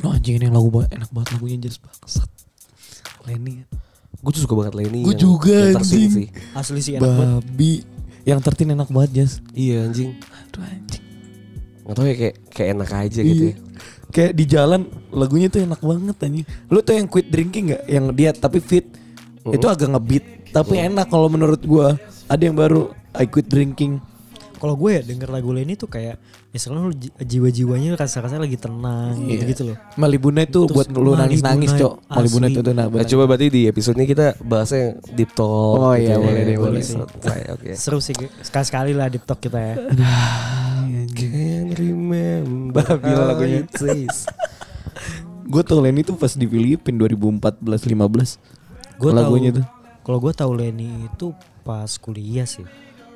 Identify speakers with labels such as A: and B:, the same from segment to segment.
A: Oh anjing ini yang lagu ba- enak banget lagunya Jas bangsat. Lenny.
B: Gue tuh suka banget Lenny. Yang-
A: juga,
B: yang
A: anjing.
B: sih.
C: Asli sih enak banget.
A: Babi. Yang tertin enak banget Jas.
B: Iya anjing.
A: Aduh anjing.
B: Gak tau ya kayak kayak enak aja gitu
A: Iya.
B: ya.
A: Kayak di jalan lagunya tuh enak banget anjing. Lu tuh yang quit drinking gak? Yang dia tapi fit. Itu agak ngebeat. Tapi enak kalau menurut gua. Ada yang baru I quit drinking.
C: Kalau gue ya denger lagu Lenny tuh kayak ya selalu lu ji- jiwa-jiwanya rasa-rasanya lagi tenang
A: Iya.
C: gitu-gitu loh.
A: Malibuna itu
C: Terus
A: buat lu nangis-nangis, Cok. Malibuna itu nah,
B: Nah, coba berarti di episode ini kita bahasnya deep talk.
A: Oh, iya,
B: ya.
A: boleh deh, boleh.
B: Santai, Oke.
C: Seru sih sekali-sekali lah deep talk kita ya.
B: Can remember how
A: lagunya. Gue tau Lenny tuh pas di Filipina 2014-15
C: Gue
A: Lagunya
C: tahu
A: tuh.
C: Kalau gue tahu Lenny itu pas kuliah sih.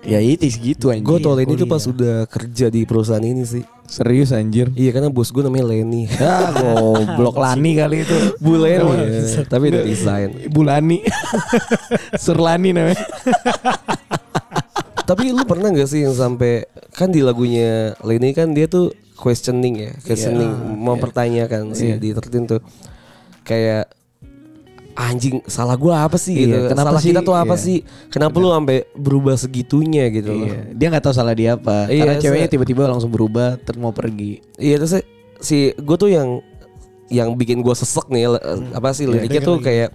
A: Ya itu segitu anjing
B: Gue tau
C: Iya,
B: Lenny tuh pas udah kerja di perusahaan ini sih.
A: Serius anjir
B: Iya karena bos gue namanya Lenny.
A: Ya goblok Lani kali itu
B: Bu Lenny.
A: Oh,
B: ya. Tapi udah desain.
A: Ibu Lani Surlani namanya
B: Tapi lu pernah gak sih yang sampai kan di lagunya Lenny kan dia tuh questioning ya, questioning mempertanyakan sih
A: Iya.
B: di tertin tuh kayak anjing salah gua apa sih
A: Iya,
B: gitu.
A: kenapa
B: salah
A: sih?
B: kita tuh apa
A: Iya.
B: sih? Kenapa lu sampai berubah segitunya gitu loh.
A: Iya. Dia gak tahu salah dia apa
B: Iya,
A: Karena ceweknya tiba-tiba langsung berubah Terus mau pergi
B: Iya terus si- gue tuh yang yang bikin gue sesek nih l- apa sih liriknya tuh kayak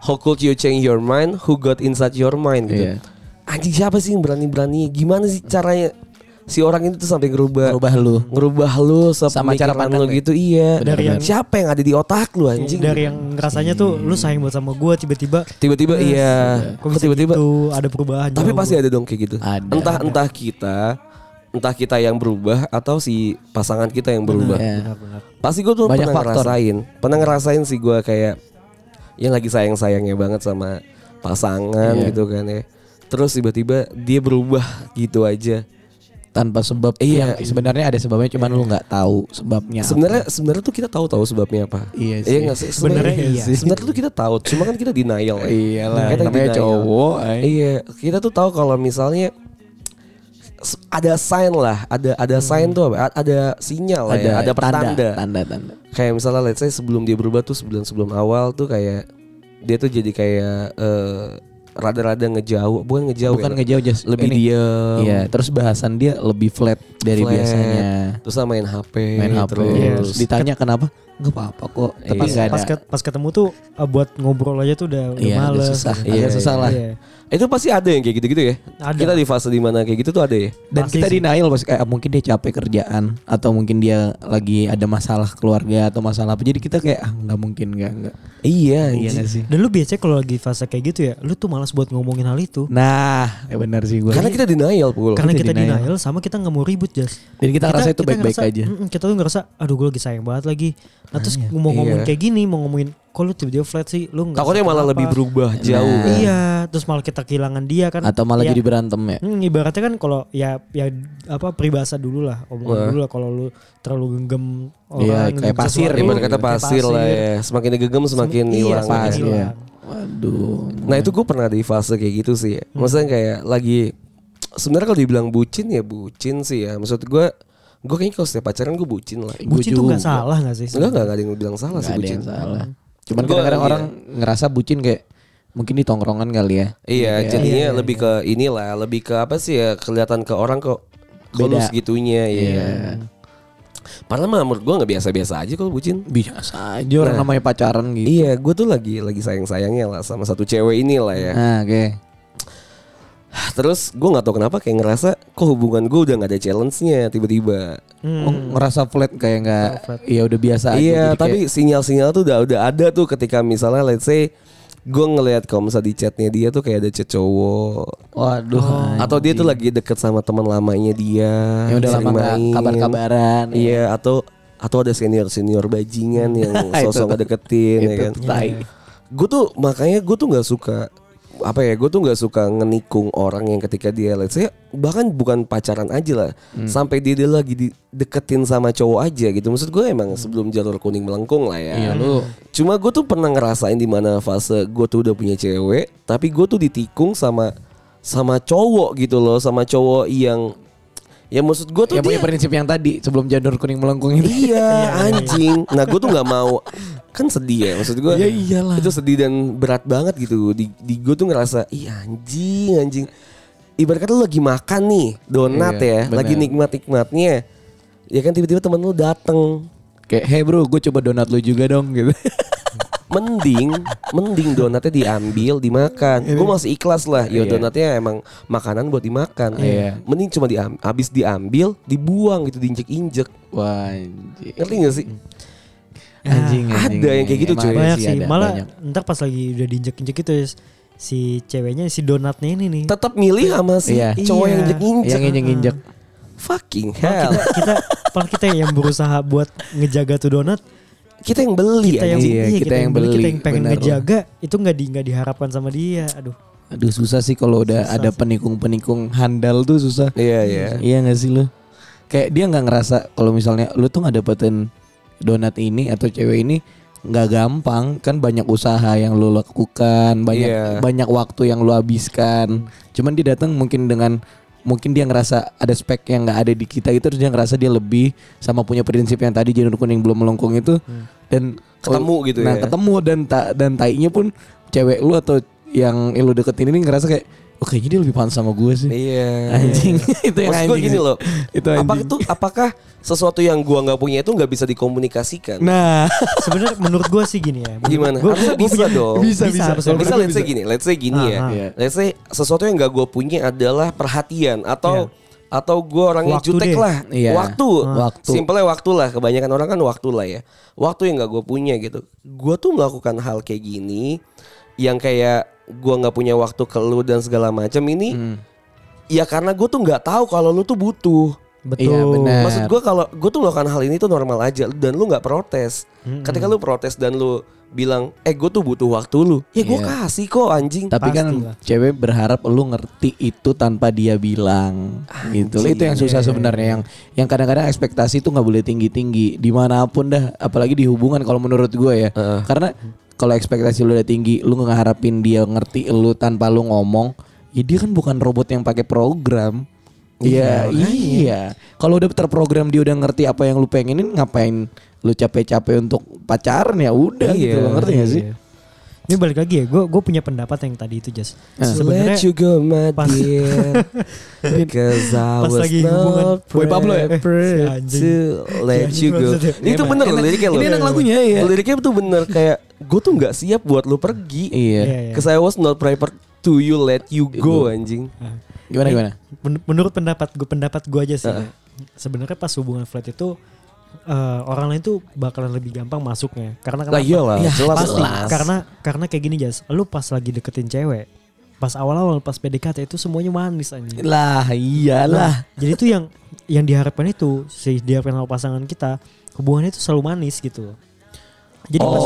B: How could you change your mind? Who got inside your mind gitu.
A: Iya.
B: Anjing siapa sih yang berani-berani? Gimana sih caranya si orang itu tuh sampai ngerubah
A: Berubah lu
B: ngerubah lu
A: Sama cara pandang
B: lu
A: ya?
B: gitu iya.
C: Benar, benar.
B: Siapa yang ada di otak lu anjing?
C: Dari yang rasanya tuh lu sayang banget sama gue tiba-tiba
B: Tiba-tiba iya.
C: kok
B: tiba-tiba
C: gitu, ada perubahan.
B: Tapi
C: jauh.
B: pasti ada dong kayak gitu.
A: Ada.
B: Entah entah kita entah kita yang berubah atau si pasangan kita yang berubah.
A: Iya.
C: Benar-benar.
B: Pasti gue tuh
A: Banyak
B: pernah
A: faktor.
B: ngerasain, pernah ngerasain sih gue kayak yang lagi sayang sayangnya banget sama pasangan
A: Iya.
B: gitu kan ya. Terus tiba-tiba dia berubah gitu aja.
A: Tanpa sebab
B: Iya.
A: yang Sebenarnya ada sebabnya Cuman lu gak tahu sebabnya apa.
B: Sebenarnya sebenarnya tuh kita tahu tahu sebabnya apa.
A: Iya sih.
B: nggak sih?
C: Sebenarnya
B: Sebenarnya
C: iya.
B: Sebenarnya tuh kita tahu, cuma kan kita denial. ya.
A: Iyalah
B: Kita
A: Namanya
B: denial.
A: cowok ay.
B: Iya, kita tuh tahu kalau misalnya ada sign lah, ada ada sign tuh apa? Ada sinyal lah ya, ada pertanda.
A: Tanda Tanda
B: Kayak misalnya let's say sebelum dia berubah tuh sebelum sebelum awal tuh kayak dia tuh jadi kayak eh, rada-rada ngejauh, bukan ngejauh
A: Bukan
B: ya,
A: ngejauh just
B: lebih
A: ini.
B: diam.
A: Iya terus bahasan dia lebih flat dari
B: flat.
A: biasanya
B: Terus main HP,
A: Main HP
B: terus.
A: Terus ditanya kenapa Gak apa-apa kok Tapi
B: Iya.
A: gak ada
C: Pas, ket- pas ketemu tuh uh, buat ngobrol aja tuh udah, udah
A: Iya udah
C: males.
A: susah
C: gitu.
A: Agak
B: Iya,
A: susah lah
C: Iya.
B: Itu pasti ada yang kayak gitu-gitu ya.
C: Ada.
B: Kita di fase di mana kayak gitu tuh ada ya.
A: Dan
C: Pasti
A: kita
C: sih.
A: denial bos kayak mungkin dia capek kerjaan atau mungkin dia lagi ada masalah keluarga atau masalah apa. Jadi kita kayak ah nggak mungkin nggak nggak.
B: Iya,
A: Iya nggak sih.
C: Dan lu biasanya kalau lagi fase kayak gitu ya, lu tuh malas buat ngomongin hal itu.
A: Nah, ya benar sih gue.
B: Karena kita denial, Pul.
C: Karena
A: kita
C: kita
A: denial.
C: denial sama kita nggak mau ribut Jas.
A: Dan kita ngerasa itu baik-baik aja.
C: Kita tuh ngerasa, aduh gue lagi sayang banget lagi. Nah terus mau
B: Iya.
C: ngomongin kayak gini, mau ngomongin, kok lu tiba-tiba flat sih, lu nggak
B: Takutnya malah lebih berubah jauh.
A: Nah.
B: kan.
C: Iya, terus malah kita kehilangan dia kan.
A: atau malah
C: Ya,
A: jadi berantem ya.
C: Hmm, ibaratnya kan kalau ya ya apa peribahasa dulu lah, omongan
B: Wah.
C: dulu lah kalau lu terlalu genggam
A: Iya,
C: orang,
A: kayak
C: genggam
A: pasir,
C: sesuatu,
B: Ibarat kata
C: kayak
B: pasir lah ya. Semakin digegem semakin
C: Iya,
B: hilang.
C: hilang.
A: iya. Waduh.
B: Nah itu gue pernah di fase kayak gitu sih. Ya. Maksudnya kayak lagi sebenarnya kalau dibilang bucin ya bucin sih ya. Maksud gue gue kayaknya kalau setiap pacaran gue bucin lah.
C: Bucin
A: Gua
C: tuh nggak
A: juga.
C: salah nggak sih?
B: Enggak enggak ada yang bilang salah
A: Nggak
B: sih
A: ada
B: bucin.
A: yang salah. Cuman kadang-kadang
B: iya.
A: orang ngerasa bucin kayak mungkin di tongkrongan kali ya.
B: Iya,
A: Kayak-
B: jadinya
C: iya,
B: lebih ke inilah, lebih ke apa sih ya kelihatan ke orang kok kalau
A: Beda.
B: segitunya ya.
A: Iya.
B: Padahal mah menurut gue nggak biasa-biasa aja kalau bucin.
A: Biasa aja orang
B: Nah.
A: namanya pacaran gitu.
B: Iya, gue tuh lagi lagi sayang-sayangnya lah sama satu cewek ini lah ya.
A: Nah, oke.
B: Terus gue nggak tahu kenapa kayak ngerasa kok hubungan gue udah nggak ada challenge-nya tiba-tiba.
C: Hmm.
A: Oh, ngerasa flat kayak nggak
C: Flat.
A: iya udah biasa aja.
B: Iya,
A: Jadi
B: tapi
A: kayak-
B: sinyal-sinyal tuh udah udah ada tuh ketika misalnya let's say gue ngelihat kalau misalnya di chatnya dia tuh kayak ada chat cowok
A: waduh.
B: atau dia tuh lagi deket sama teman lamanya dia
A: yang udah lama kabar-kabaran.
B: Iya, atau atau ada senior senior bajingan yang sosok
A: tuh.
B: ngedeketin ya
A: Itu
B: kan. Gue tuh makanya gue tuh nggak suka apa ya gue tuh nggak suka ngenikung orang yang ketika dia let's say bahkan bukan pacaran aja lah
A: Hmm.
B: sampai dia, dia lagi dideketin sama cowok aja gitu maksud gue emang sebelum jalur kuning melengkung lah ya
A: Iya lu.
B: cuma gue tuh pernah ngerasain di mana fase gue tuh udah punya cewek tapi gue tuh ditikung sama sama cowok gitu loh sama cowok yang Ya maksud gue tuh
A: punya
B: dia
A: prinsip yang tadi sebelum janur kuning melengkung itu.
B: Iya anjing Nah gue tuh gak mau Kan sedih ya Maksud gue
A: Ya iyalah.
B: Itu sedih dan berat banget gitu Di, di gue tuh ngerasa Ih anjing anjing Ibarat kata lu lagi makan nih Donat
A: Iya,
B: ya Lagi
A: benar.
B: nikmat-nikmatnya Ya kan tiba-tiba temen lu dateng
A: Kayak, hey bro, gue coba donat lu juga dong gitu.
B: Mending Mending donatnya diambil Dimakan Gue masih ikhlas lah Ya
A: Iya.
B: donatnya emang Makanan buat dimakan
A: Iya.
B: Mending cuma diam, Habis diambil Dibuang gitu Diinjek-injek
A: Wah, anjing.
B: Ngerti gak sih?
A: Anjing,
B: Ada
A: anjing,
B: yang kayak gitu, cuy.
A: ada
C: banyak sih,
A: ada,
C: malah
A: banyak.
C: ntar pas lagi udah diinjek-injek itu ya, si ceweknya si donatnya ini nih
B: Tetap milih sama si
A: Iya.
B: cowok yang
C: Iya.
B: injek-injek
A: yang injek-injek.
B: Fucking
C: Malah
B: hell
C: kita kita malah kita yang berusaha buat ngejaga tuh donat
B: Kita yang beli
C: kita yang
B: anjing.
A: Iya,
C: iya,
A: kita yang
C: beli, kita yang pengen
A: benar.
C: ngejaga itu nggak di nggak diharapkan sama dia aduh
A: Aduh susah sih kalau udah
C: Susah
A: ada penikung-penikung handal tuh susah.
B: Iya iya
A: Iya gak sih lu? Kayak dia nggak ngerasa kalau misalnya lu tuh nggak dapetin donat ini atau cewek ini nggak gampang kan banyak usaha yang lu lakukan banyak
B: Iya.
A: banyak waktu yang lu habiskan cuman dia datang mungkin dengan mungkin dia ngerasa ada spek yang nggak ada di kita itu terus dia ngerasa dia lebih sama punya prinsip yang tadi janur kuning belum melengkung itu dan
B: Ketemu gitu
A: nah
B: ya.
A: ketemu dan ta, dan tainya pun cewek lu atau yang lu deketin ini ngerasa kayak oh kayaknya dia lebih pantas sama gue sih
B: Iya
A: anjing itu yang
B: Maksud gue
A: anjing
B: gini loh
A: itu
B: Apakah
A: anjing.
B: itu apakah sesuatu yang gua nggak punya itu nggak bisa dikomunikasikan?
A: nah
C: sebenarnya menurut gue sih gini ya
B: Gimana?
C: Gua-
B: Harusnya
C: gua-
B: bisa
C: punya-
B: dong.
A: Bisa, bisa. Kalau
B: Bisa
A: menurut
B: let's
A: gue
B: say gini, let's say gini ya.
C: Ah.
A: Iya.
B: Let's say sesuatu yang gak gue punya adalah perhatian atau atau gue orangnya
C: Waktu
B: jutek
C: deh.
B: lah.
A: Iya.
B: Waktu.
A: Waktu.
B: Simpelnya waktu lah. Kebanyakan orang kan waktu lah ya. Waktu yang gak gue punya gitu. Gue tuh melakukan hal kayak gini yang kayak gue nggak punya waktu ke lu dan segala macam ini.
A: Hmm.
B: Ya karena gue tuh nggak tahu kalau lu tuh butuh.
C: betul
A: Iya, benar.
B: Maksud gue kalau gue tuh melakukan hal ini tuh normal aja dan lu nggak protes. Ketika lu protes dan lu bilang, eh gue tuh butuh waktu lu, ya gue
A: Iya.
B: kasih kok anjing.
A: Tapi kan
C: Pastilah.
A: cewek berharap lu ngerti itu tanpa dia bilang gitu. Itu yang susah sebenarnya yang yang kadang-kadang ekspektasi itu nggak boleh tinggi-tinggi di mana pun dah, apalagi di hubungan kalau menurut gue ya. Karena kalau ekspektasi lu udah tinggi, lu ngeharapin dia ngerti lu tanpa lu ngomong, ya dia kan bukan robot yang pakai program. Iya, iya. Kalau udah terprogram dia udah ngerti apa yang lu pengenin, ngapain lu capek-capek untuk pacaran ya udah gitu.
B: Iya,
A: loh, ngerti gak sih?
C: Iya. Ini balik lagi ya, gue gue punya pendapat yang tadi itu Jas. Sebenarnya
B: Let you go my
C: pas-
B: dear Cause I
C: Pas
B: was
C: lagi hubungan
B: not
A: Boy Pablo ya?
B: to let
C: Si
B: you go. Itu
A: Iya,
B: bener loh liriknya loh
A: Ini enak lagunya, iya.
B: Liriknya tuh bener kayak Gue tuh gak siap buat lu pergi
A: Iya.
C: Iya, iya.
B: Cause I was not prepared to you let you go anjing
A: Gimana gimana?
C: Men- menurut pendapat gue pendapat gue aja sih. Sebenarnya pas hubungan flat itu eh, orang lain tuh bakalan lebih gampang masuknya. Karena
B: Lah
C: kenapa?
B: iyalah
A: Ya,
B: jelas
C: Pasti.
B: lah
C: Karena karena kayak gini Jas, lu pas lagi deketin cewek, pas awal-awal pas PDKT itu semuanya manis anjing.
A: Lah iyalah.
C: Jadi tuh yang yang diharapkan itu si diharapkan sama pasangan kita hubungannya itu selalu manis gitu. Jadi pas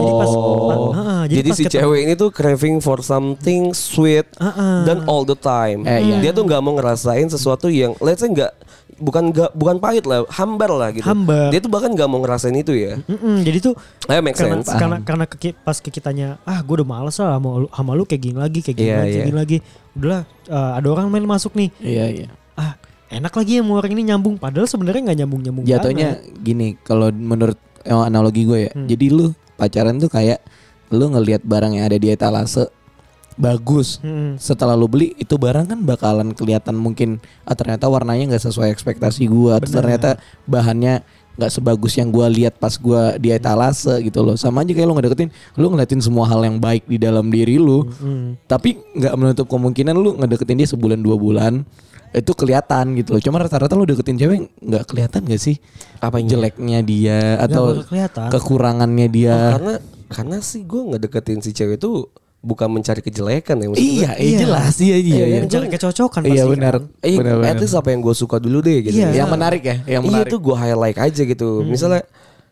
C: jadi pas pa- ha-ha,
B: Jadi,
C: pas
B: si
C: ketemu-
B: cewek ini tuh craving for something sweet
C: Ha-ha.
B: dan all the time.
A: Eh, iya.
B: Dia tuh nggak mau ngerasain sesuatu yang let's say nggak bukan nggak bukan pahit lah, hambar lah gitu.
C: Hambar.
B: Dia tuh bahkan nggak mau ngerasain itu ya.
C: Mm-mm, jadi tuh
B: Eh, make
C: karena
B: sense.
C: karena karena ke, pas ke kitanya ah gue udah males lah sama lu, sama lu kayak gini lagi kayak gini
B: Iya,
C: lagi
B: iya.
C: gini lagi udahlah eh, ada orang main masuk nih
A: Iya iya.
C: ah enak lagi yang mau orang ini nyambung padahal sebenarnya nggak nyambung nyambung
A: Jatuhnya gini kalau menurut analogi gue ya. Jadi lu pacaran tuh kayak lu ngelihat barang yang ada di etalase bagus. Setelah lu beli itu barang kan bakalan kelihatan mungkin ah, ternyata warnanya nggak sesuai ekspektasi gua. Atau ternyata bahannya nggak sebagus yang gua lihat pas gua di etalase gitu loh. Sama aja kayak lu ngedeketin, lu ngeliatin semua hal yang baik di dalam diri lu. Tapi nggak menutup kemungkinan lu ngedeketin dia sebulan dua bulan itu kelihatan gitu loh. Cuma rata-rata lu deketin cewek nggak kelihatan gak sih
B: Apanya?
A: jeleknya dia atau kekurangannya dia.
B: Oh, karena karena sih gue ngedeketin si cewek tuh bukan mencari kejelekan ya maksud gue.
A: iya, iya, jelas iya iya. iya.
C: mencari kecocokan
A: Iya
C: pasti
A: benar.
C: kan.
B: Eh,
A: benar,
B: at
A: benar.
B: least apa yang gue suka dulu deh gitu.
C: Iya.
A: Yang menarik ya, yang
B: iya
A: menarik.
B: tuh gue highlight aja gitu. Misalnya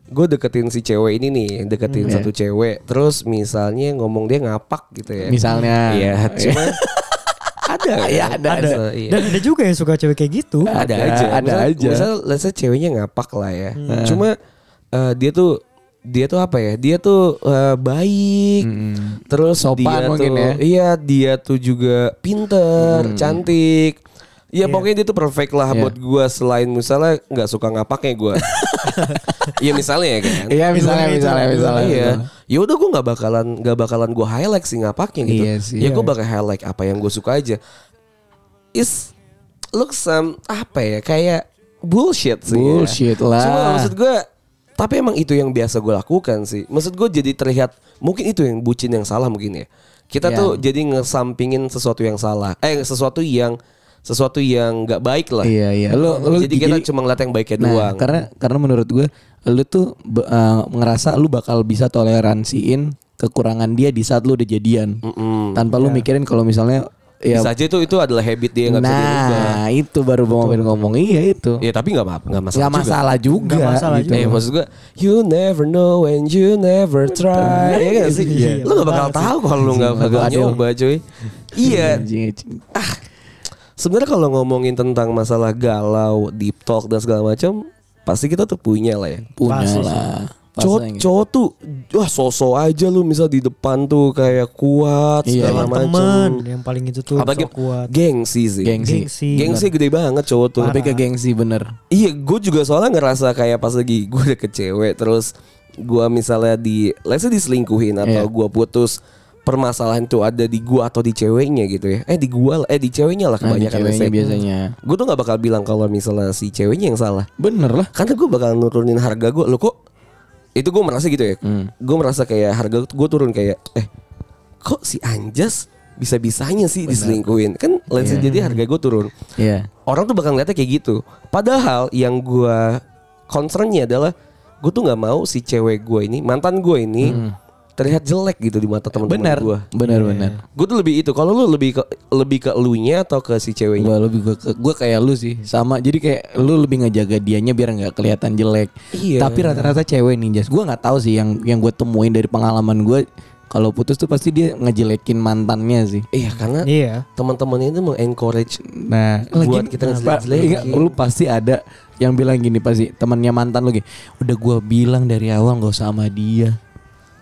B: gue deketin si cewek ini nih, deketin
A: Hmm.
B: satu cewek, terus misalnya ngomong dia ngapak gitu ya.
A: Misalnya.
B: Iya, cuma ada
A: Iya,
B: kan?
A: ada, ada.
B: Iya.
C: dan ada juga yang suka cewek kayak gitu
B: ada,
A: Ada,
B: aja
A: ada
B: Misal-
A: aja.
B: misal let's say ceweknya ngapak lah ya cuma eh, dia tuh dia tuh apa ya dia tuh eh, baik
A: Mm-mm.
B: terus
A: Sopan
B: dia
A: mungkin
B: tuh,
A: ya.
B: iya dia tuh juga pinter cantik Ya pokoknya dia tuh perfect lah
A: Iya.
B: buat gue selain misalnya nggak suka ngapaknya gue. Iya misalnya ya kan.
A: Iya misalnya misalnya misalnya.
B: Iya. Ya udah gue nggak bakalan nggak bakalan gue highlight sih ngapaknya gitu.
A: Iya sih.
B: Ya gue bakal highlight apa yang gue suka aja. Is look some apa ya kayak bullshit sih. ya.
A: Bullshit lah.
B: Cuma maksud gue tapi emang itu yang biasa gue lakukan sih. Maksud gue jadi terlihat mungkin itu yang bucin yang salah mungkin ya. Kita
A: Ya.
B: tuh jadi ngesampingin sesuatu yang salah. Eh sesuatu yang sesuatu yang nggak baik lah.
A: Iya iya. Lu lu
B: jadi kita cuma ngeliat yang baiknya
A: Nah,
B: doang.
A: karena karena menurut gue lu tuh eh, ngerasa lu bakal bisa toleransiin kekurangan dia di saat lu udah jadian.
B: Mm-mm.
A: Tanpa lu mikirin kalau misalnya ya
B: Bisa aja itu itu adalah habit dia yang nggak bisa dirubah.
A: Nah, itu baru mau ngomong iya itu.
B: Ya tapi nggak apa nggak masalah.
A: Nggak
B: juga.
A: masalah juga.
C: Nggak masalah
A: gitu.
C: juga.
B: Eh maksud gue You never know when you never try Iya gak sih?
C: Iya,
B: Lu gak bakal
C: sih.
B: tahu kalau lu gak bakal nyoba cuy Iya
A: anjing.
B: Sebenarnya kalau ngomongin tentang masalah galau Deep talk dan segala macam Pasti kita tuh punya lah ya
A: Punya
C: Pasti sih.
A: lah. Pasti
B: Cowok,
A: yang-
B: cowok tuh Wah sosok aja lu misal di depan tuh Kayak kuat
A: Iya.
B: segala
C: teman
B: macam
C: yang paling itu tuh
B: Apalagi
C: sok kuat.
B: gengsi sih
A: Gengsi.
C: Gengsi.
B: Gengsi gede banget cowok tuh
A: Tapi ke gengsi bener.
B: Iya, gue juga soalnya ngerasa kayak pas lagi gue udah ke cewek terus gue misalnya di, let's say diselingkuhin atau
A: Iya.
B: gue putus permasalahan tuh ada di gue atau di ceweknya gitu ya. Eh di gue, lah, eh di ceweknya lah
A: Nah, di
B: kebanyakan
A: ceweknya biasanya.
B: Gue tuh nggak bakal bilang kalau misalnya si ceweknya yang salah.
A: Bener lah.
B: Karena gue bakal nurunin harga gue. Lo kok itu gue merasa gitu ya.
A: Hmm.
B: Gue merasa kayak harga gue turun kayak eh kok si Anjas bisa-bisanya sih diselingkuhin. Kan let's say jadi harga gue turun
A: Iya.
B: orang tuh bakal ngeliatnya kayak gitu. Padahal yang gua concernnya adalah gue tuh nggak mau si cewek gue ini mantan gue ini terlihat jelek gitu di mata teman-teman
A: Benar.
B: gue.
A: Benar benar.
B: Gue tuh lebih itu. Kalau lu lebih ke lebih ke elunya atau ke si ceweknya?
A: Gua lebih gua, ke- gua kayak lu sih sama jadi kayak lu lebih ngejaga dianya biar nggak kelihatan jelek
B: Iya.
A: tapi rata-rata cewek ninjas gua nggak tahu sih yang yang gue temuin dari pengalaman gue kalau putus tuh pasti dia ngejelekin mantannya sih
B: Iya karena
C: Iya.
B: teman-teman itu mengencourage
A: nah
B: buat kita
A: Pak,
B: ngejelek-jelekin.
A: ingat, lu pasti ada yang bilang gini pasti temannya mantan lu gini udah gua bilang dari awal nggak usah sama dia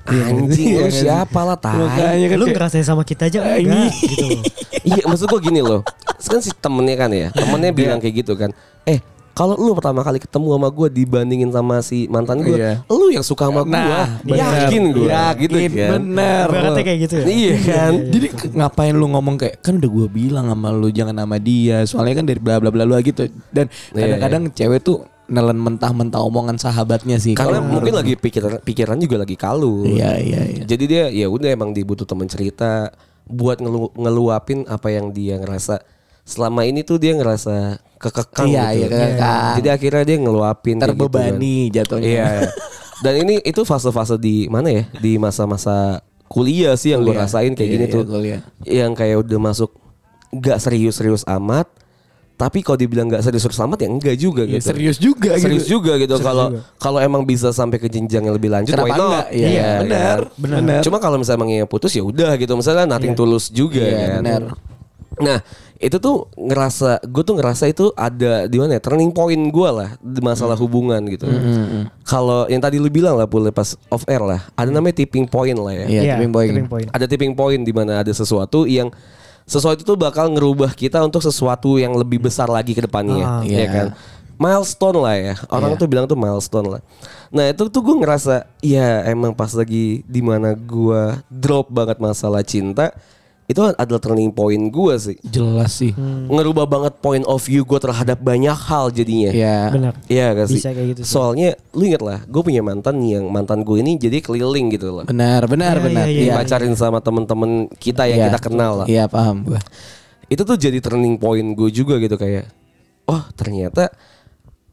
B: anjing
A: Iya
B: lu
A: sih?
B: siapa lah tai.
A: Makanya kan
C: Lu
A: kayak-
C: ngerasain sama kita aja enggak gitu.
B: Iya maksud gue gini loh Kan si temennya kan ya Temennya bilang kayak gitu kan Eh kalau lu pertama kali ketemu sama gue dibandingin sama si mantan gue,
A: Iya.
B: lu yang suka sama gue,
A: Nah,
B: yakin gue,
A: Yakin,
B: gitu kan.
A: bener.
C: Ibaratnya kayak gitu ya.
B: Iya kan.
A: Jadi ngapain lu ngomong kayak kan udah gue bilang sama lu jangan sama dia soalnya kan dari bla bla bla bla gitu dan
B: Iya,
A: kadang-kadang cewek tuh nelen mentah-mentah omongan sahabatnya sih
B: Karena mungkin lagi pikiran pikiran juga lagi kalu.
A: Iya iya iya.
B: Jadi dia ya udah emang dibutuh temen cerita buat ngelu- ngeluapin apa yang dia ngerasa selama ini tuh dia ngerasa kekekang
A: Iya,
B: gitu.
A: iya, kekekang.
B: Jadi akhirnya dia ngeluapin kayak gitu kan.
A: Terbebani jatuhnya.
B: Iya. Dan ini itu fase-fase di mana ya? Di masa-masa kuliah sih yang gue rasain kayak
A: Iya,
B: gini
A: iya,
B: tuh.
A: kuliah.
B: Yang kayak udah masuk gak serius-serius amat. Tapi kalau dibilang gak serius-serius amat ya enggak juga
A: Iya,
B: gitu.
A: serius juga
B: serius
A: gitu.
B: juga gitu kalau kalau emang bisa sampai ke jenjang yang lebih lanjut
A: Kenapa
B: why not?
A: enggak? Iya, benar,
B: kan?
A: benar.
B: Cuma kalau misalnya emang yang putus ya udah gitu. Misalnya nothing tulus juga
A: Iya,
B: kan.
A: benar.
B: Nah, itu tuh ngerasa gue tuh ngerasa itu ada di mana ya? Turning point gue lah di masalah hubungan gitu. Kalau yang tadi lu bilang lah boleh pas off air lah, ada namanya tipping point lah ya.
A: Iya, tipping point.
C: point.
B: Ada tipping point di mana ada sesuatu yang sesuatu itu bakal ngerubah kita untuk sesuatu yang lebih besar lagi ke depannya,
C: Ah,
B: ya
A: iya.
B: kan? Milestone lah ya. Orang
A: Iya.
B: tuh bilang tuh milestone lah. Nah, itu tuh gue ngerasa ya emang pas lagi di mana gue drop banget masalah cinta, itu adalah turning point gue sih.
A: Jelas sih.
B: Ngerubah banget point of view gue terhadap banyak hal jadinya.
A: Iya.
C: Benar.
B: Iya gak sih?
C: Bisa kayak gitu sih.
B: Soalnya lu inget lah, gue punya mantan yang mantan gue ini jadi keliling gitu loh.
A: Benar, benar,
C: Iya,
A: benar.
C: iya, iya.
A: Iya.
B: Dipacarin sama temen-temen kita yang
A: Iya.
B: kita kenal lah.
A: Iya, paham gua.
B: Itu tuh jadi turning point gue juga gitu kayak, oh ternyata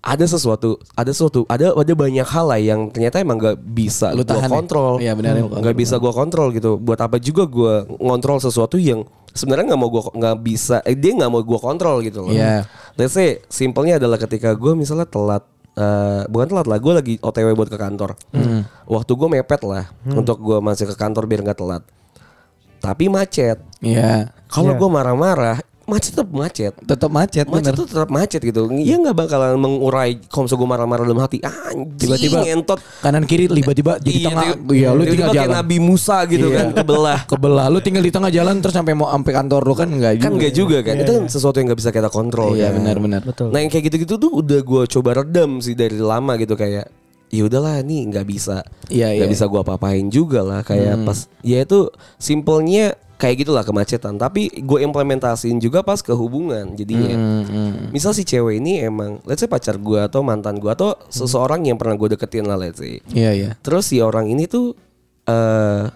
B: ada sesuatu, ada sesuatu, ada ada banyak hal lah yang ternyata emang gak bisa
A: Lu
B: gue
A: tahan ya?
B: kontrol.
A: Iya, benar, lu
B: Nggak bisa gue kontrol gitu. Buat apa juga gue ngontrol sesuatu yang sebenarnya nggak mau gue nggak bisa, eh, dia nggak mau gue kontrol gitu loh.
A: Iya.
B: Let's say simpelnya adalah ketika gue misalnya telat eh, bukan telat lah, gue lagi OTW buat ke kantor.
A: Hmm.
B: Waktu gue mepet lah untuk gue masih ke kantor biar nggak telat. Tapi macet.
A: Iya.
B: Kalau
C: Iya.
B: gue marah-marah, macet tetap macet.
A: Tetap macet,
B: Macet
A: bener.
B: tuh tetap macet gitu. Iya nggak bakalan mengurai misalnya gue marah-marah dalam hati. Anjing,
A: Tiba-tiba
B: entot.
A: kanan kiri tiba-tiba jadi tengah.
B: tiba-
A: Iya, lu
B: tiba-tiba
A: tinggal
B: kayak
A: jalan.
B: Nabi Musa gitu
A: Iya.
B: kan kebelah.
A: Kebelah lu tinggal di tengah jalan terus sampai mau sampai kantor lu kan enggak juga.
B: kan nggak juga kan. Itu kan sesuatu yang nggak bisa kita kontrol.
A: Iya,
B: kan.
A: benar-benar.
C: Betul.
B: Nah yang kayak gitu-gitu tuh udah gue coba redam sih dari lama gitu kayak ya udahlah nih nggak bisa
A: Iya,
B: nggak
A: iya.
B: bisa gue apa-apain juga lah kayak pas ya itu simpelnya kayak gitulah kemacetan tapi gue implementasiin juga pas ke hubungan jadinya
A: Hmm, hmm.
B: misal si cewek ini emang let's say pacar gue atau mantan gue atau seseorang yang pernah gue deketin lah let's say
A: Iya, iya.
B: terus si orang ini tuh eh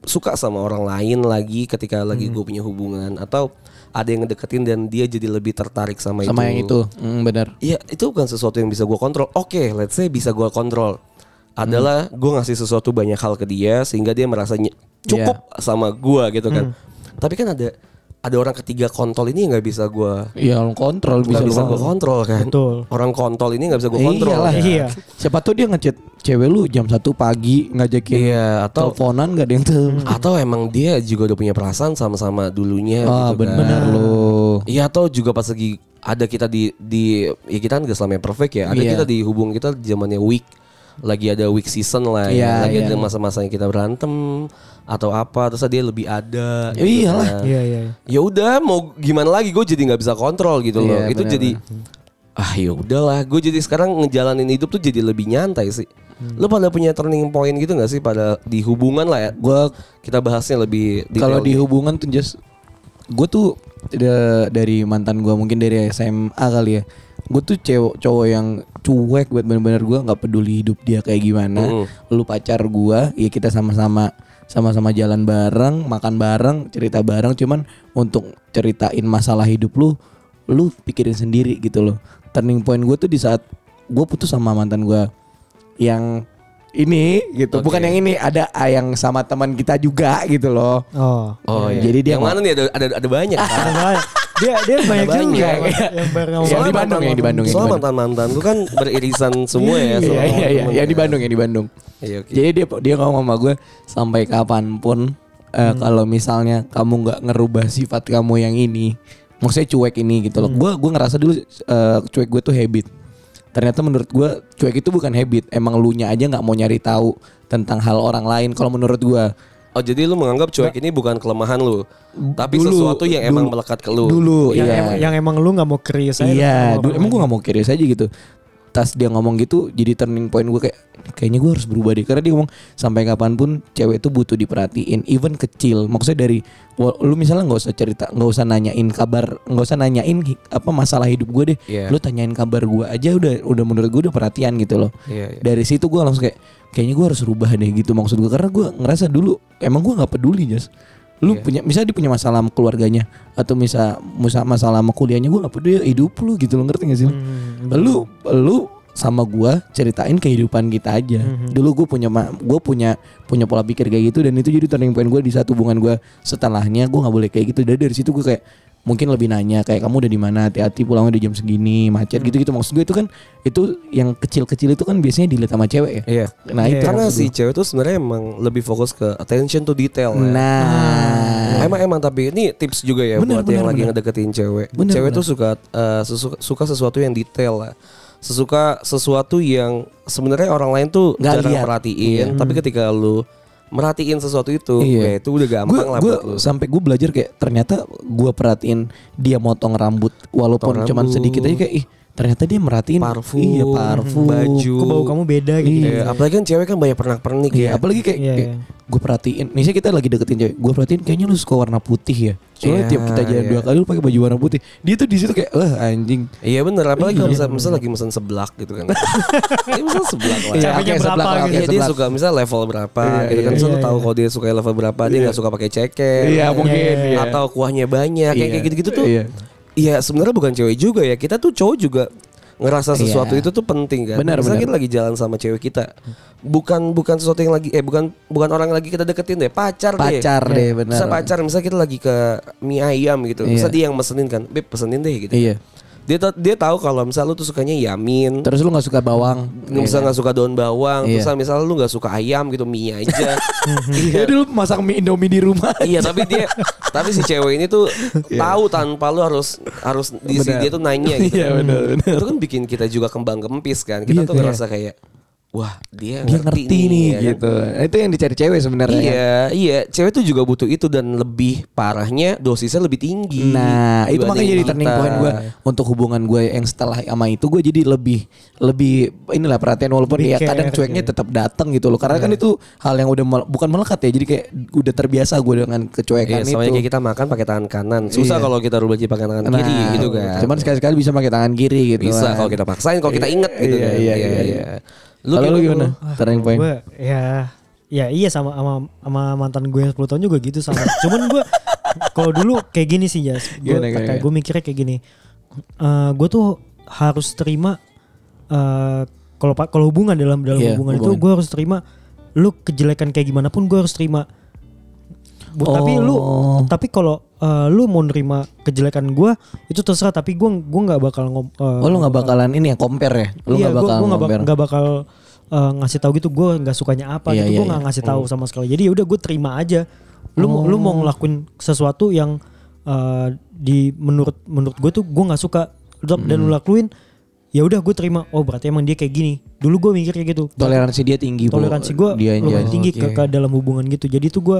B: suka sama orang lain lagi ketika lagi gue punya hubungan atau ada yang ngedeketin dan dia jadi lebih tertarik sama,
A: Sama yang itu. Hmm, benar.
B: Iya itu bukan sesuatu yang bisa gue kontrol. Oke, let's say bisa gue kontrol. Adalah gue ngasih sesuatu banyak hal ke dia sehingga dia merasa ny- cukup sama gue gitu kan. Tapi kan ada ada orang ketiga kontol ini yang nggak bisa gue
A: Iya, lu kontrol bisa
B: bisa gue
A: kontrol.
B: kan.
C: Betul.
B: Orang kontol ini nggak bisa gue
A: Eh,
B: kontrol.
A: iyalah.
B: kan.
C: Iya.
A: Siapa tuh dia ngechat cewek lu jam 1 pagi ngajakin
B: Iya atau
A: teleponan gak ada yang tahu.
B: atau emang dia juga udah punya perasaan sama-sama dulunya
A: Ah,
B: gitu kan.
A: benar lu.
B: Iya atau juga pas lagi ada kita di di ya kita kan gak selamanya perfect ya. Ada
A: Iya.
B: kita di hubungan kita zamannya week lagi ada week season lah ya.
A: Iya,
B: Lagi
A: iya.
B: ada masa-masanya kita berantem atau apa terus dia lebih ada.
A: Ya iyalah.
B: kan.
C: Iya iya.
B: Ya udah mau gimana lagi gue jadi nggak bisa kontrol gitu loh.
A: Iya,
B: Itu
A: benar,
B: jadi ah ya udahlah gue jadi sekarang ngejalanin hidup tuh jadi lebih nyantai sih. Lo pada punya turning point gitu gak sih pada di hubungan lah ya?
A: Gua
B: Kita bahasnya lebih
A: kalau di
B: nih.
A: hubungan tuh just gue tuh da- dari mantan gue mungkin dari SMA kali ya gue tuh cewek cowok yang cuek buat bener-bener gue nggak peduli hidup dia kayak gimana
B: Mm.
A: lu pacar gue ya kita sama-sama sama-sama jalan bareng makan bareng cerita bareng cuman untuk ceritain masalah hidup lu lu pikirin sendiri gitu loh turning point gue tuh di saat gue putus sama mantan gue yang ini gitu
B: Oke.
A: bukan yang ini ada ah, yang sama teman kita juga gitu loh
C: Oh.
B: Oh iya.
A: Jadi dia
B: yang mana nih ada ada ada banyak kan?
C: Dia dia banyak juga
A: banyak,
C: Mas,
A: iya.
C: yang bareng sama
A: Yang di Bandung, yang di Bandung, yang
B: Soal mantan mantan tuh kan beririsan semua ya.
A: Iya iya iya, yang di. Bandung yang di Bandung.
B: Iya oke.
A: Jadi dia dia ngomong sama gue sampai kapan pun eh, kalau misalnya kamu nggak ngerubah sifat kamu yang ini, maksudnya cuek ini gitu loh. Gue gue ngerasa dulu eh, cuek gue tuh habit. Ternyata menurut gue cuek itu bukan habit, emang lu nya aja nggak mau nyari tahu tentang hal orang lain. Kalau menurut gue
B: Oh jadi lu menganggap cuek ini bukan kelemahan lu, tapi
A: Dulu,
B: sesuatu yang emang
A: dulu.
B: melekat ke lu.
A: dulu
C: yang,
A: iya.
C: emang, yang emang lu nggak mau curious aja
A: Iya, dulu emang gue
C: lain.
A: gak mau curious aja gitu. Tas dia ngomong gitu, jadi turning point gue kayak kayaknya gue harus berubah deh. Karena dia ngomong sampai kapan pun cewek itu butuh diperhatiin, even kecil. Maksudnya dari lu misalnya nggak usah cerita, nggak usah nanyain kabar, nggak usah nanyain apa masalah hidup gue deh.
B: Iya.
A: Lu tanyain kabar gue aja udah udah menurut gue udah perhatian gitu loh.
B: Iya, iya.
A: Dari situ gue langsung kayak kayaknya gue harus rubah deh gitu maksud gue karena gue ngerasa dulu emang gue nggak peduli jas lu
B: Iya.
A: punya misalnya dia punya masalah sama keluarganya atau misal musa- masalah sama kuliahnya gue nggak peduli hidup lu gitu lo ngerti gak sih?
C: Hmm,
A: lu lu sama gua ceritain kehidupan kita aja dulu gue punya gue punya punya pola pikir kayak gitu dan itu jadi turning point gue di satu hubungan gue setelahnya gue nggak boleh kayak gitu dari dari situ gue kayak mungkin lebih nanya kayak kamu udah di mana hati-hati pulangnya udah jam segini macet gitu gitu maksud gue itu kan itu yang kecil-kecil itu kan biasanya dilihat sama cewek ya
B: Iya.
A: nah itu
B: Karena si
A: gue.
B: cewek tuh sebenarnya emang lebih fokus ke attention to detail. ya.
A: nah
B: Emang emang tapi ini tips juga ya
A: Bener,
B: buat yang
A: bener,
B: lagi
A: bener.
B: ngedeketin cewek.
A: Bener,
B: cewek
A: bener.
B: tuh suka eh, sesu- suka sesuatu yang detail lah. Sesuka sesuatu yang sebenarnya orang lain tuh
A: Nggak
B: jarang perhatiin, tapi ketika lu merhatiin sesuatu itu,
A: Iya.
B: ya itu udah gampang lah
A: gue
B: buat lu.
A: sampai gue belajar kayak ternyata gue perhatiin dia motong rambut walaupun cuman
B: rambut.
A: sedikit aja kayak ih ternyata dia merhatiin
B: Parfum,
A: iya parfum
B: baju.
C: Kok bau kamu beda gitu.
B: Iya, apalagi kan cewek kan banyak pernak-pernik
A: Iya,
B: ya.
A: apalagi kayak,
C: Iya,
A: kayak
C: iya.
A: gue perhatiin. Misalnya kita lagi deketin cewek, gue perhatiin kayaknya lu suka warna putih ya. Soalnya
B: Iya,
A: tiap kita jalan
B: iya.
A: dua kali lu pakai baju warna putih. Dia tuh di situ kayak, wah anjing.
B: Iya bener, apalagi kalau misal, misal lagi mesen seblak gitu kan. Ini misal seblak lah.
A: Iya,
C: berapa
A: seblak,
C: gitu.
A: oke,
B: Iya dia suka misal level berapa
A: Iya,
B: gitu kan.
A: iya,
B: Misal lu
C: iya,
B: tahu
C: iya.
B: kalau dia suka level berapa, dia nggak suka pakai ceker.
A: Iya, mungkin.
C: iya.
A: iya.
B: Atau kuahnya banyak kayak
A: Iya.
B: kayak gitu-gitu tuh.
A: Iya.
B: Iya, sebenarnya bukan cewek juga ya. Kita tuh cowok juga ngerasa sesuatu
A: Iya.
B: itu tuh penting kan.
A: Benar,
B: Misal
A: benar.
B: kita lagi jalan sama cewek kita. Bukan bukan sesuatu yang lagi eh bukan bukan orang yang lagi kita deketin deh, pacar, deh.
A: Pacar deh, benar.
B: Misal pacar, misal kita lagi ke mie ayam gitu.
A: Iya.
B: Misal dia yang mesenin kan, "Beb, pesenin deh" gitu.
A: Iya.
B: Dia ta- dia tahu kalau misal lu tuh sukanya yamin,
A: Terus lu nggak suka bawang.
B: nggak bisa nggak suka daun bawang,
A: Iya.
B: terus misal lu nggak suka ayam gitu mie aja.
A: Iya dulu masak mie Indomie di rumah.
B: iya tapi dia tapi si cewek ini tuh tahu tanpa lu harus harus di si
A: Benar.
B: dia tuh nanya gitu.
A: Iya, benar, benar.
B: Itu kan bikin kita juga kembang kempis kan. Kita
A: Iya,
B: tuh
A: iya.
B: ngerasa kayak wah dia,
A: Dia ngerti nih
B: ya kan?
A: gitu. Itu yang dicari cewek sebenarnya.
B: Iya, iya, cewek tuh juga butuh itu dan lebih parahnya dosisnya lebih tinggi.
A: Nah itu makanya jadi turning
B: kita.
A: point gue untuk hubungan gue yang setelah sama itu gue jadi lebih lebih inilah perhatian walaupun
C: Lebih
A: ya kadang
C: care
A: cueknya tetap datang gitu loh karena kan itu hal yang udah mel- bukan melekat ya jadi kayak udah terbiasa gue dengan
B: Iya,
A: kecuekan
B: sama
A: itu.
B: kayak kita makan pakai tangan kanan. Susah
A: Iya.
B: kalau kita rubah jadi pakai tangan
A: Nah,
B: kiri gitu kan.
A: Cuman sekali-sekali bisa pakai tangan kiri gitu.
B: bisa
A: kan.
B: kalau kita paksain, kalau kita inget gitu
A: Iya,
B: kan.
A: iya, iya, iya.
B: Lu
A: Kalau lu
B: gimana?
A: gimana? Turning point.
C: Gue ya ya iya sama sama sama mantan gue yang 10 tahun juga gitu sama. Cuman gue kalau dulu kayak gini sih Jas. Gue
A: gimana,
C: gue mikirnya kayak gini. Eh gue tuh harus terima eh kalau pa- kalau hubungan dalam dalam
A: Iya,
C: hubungan, itu
A: hubungan.
C: gue harus terima lu kejelekan kayak gimana pun gue harus terima. Bu, Tapi lu
A: Oh.
C: tapi kalau eh, lu mau nerima kejelekan gue itu terserah tapi gue gue nggak bakal ngom eh,
A: Oh lu nggak bakalan ini ya compare ya? Lu
C: iya,
A: nggak
C: gua-
A: bakal
C: gua
A: compare.
C: nggak bakal uh, ngasih tahu gitu gue nggak sukanya apa
A: Iya,
C: gitu
A: iya,
C: gue nggak
A: iya.
C: ngasih tahu sama sekali jadi ya udah gue terima aja lu mau lu mau ngelakuin sesuatu yang uh, di menurut menurut gue tuh gue nggak suka dan dan lu
A: Hmm.
C: lakuin ya udah gue terima oh berarti emang dia kayak gini dulu gue mikir kayak gitu
A: Toleransi dia tinggi.
C: Toleransi gue lumayan tinggi ke,
A: Oke.
C: ke dalam hubungan gitu jadi tuh gue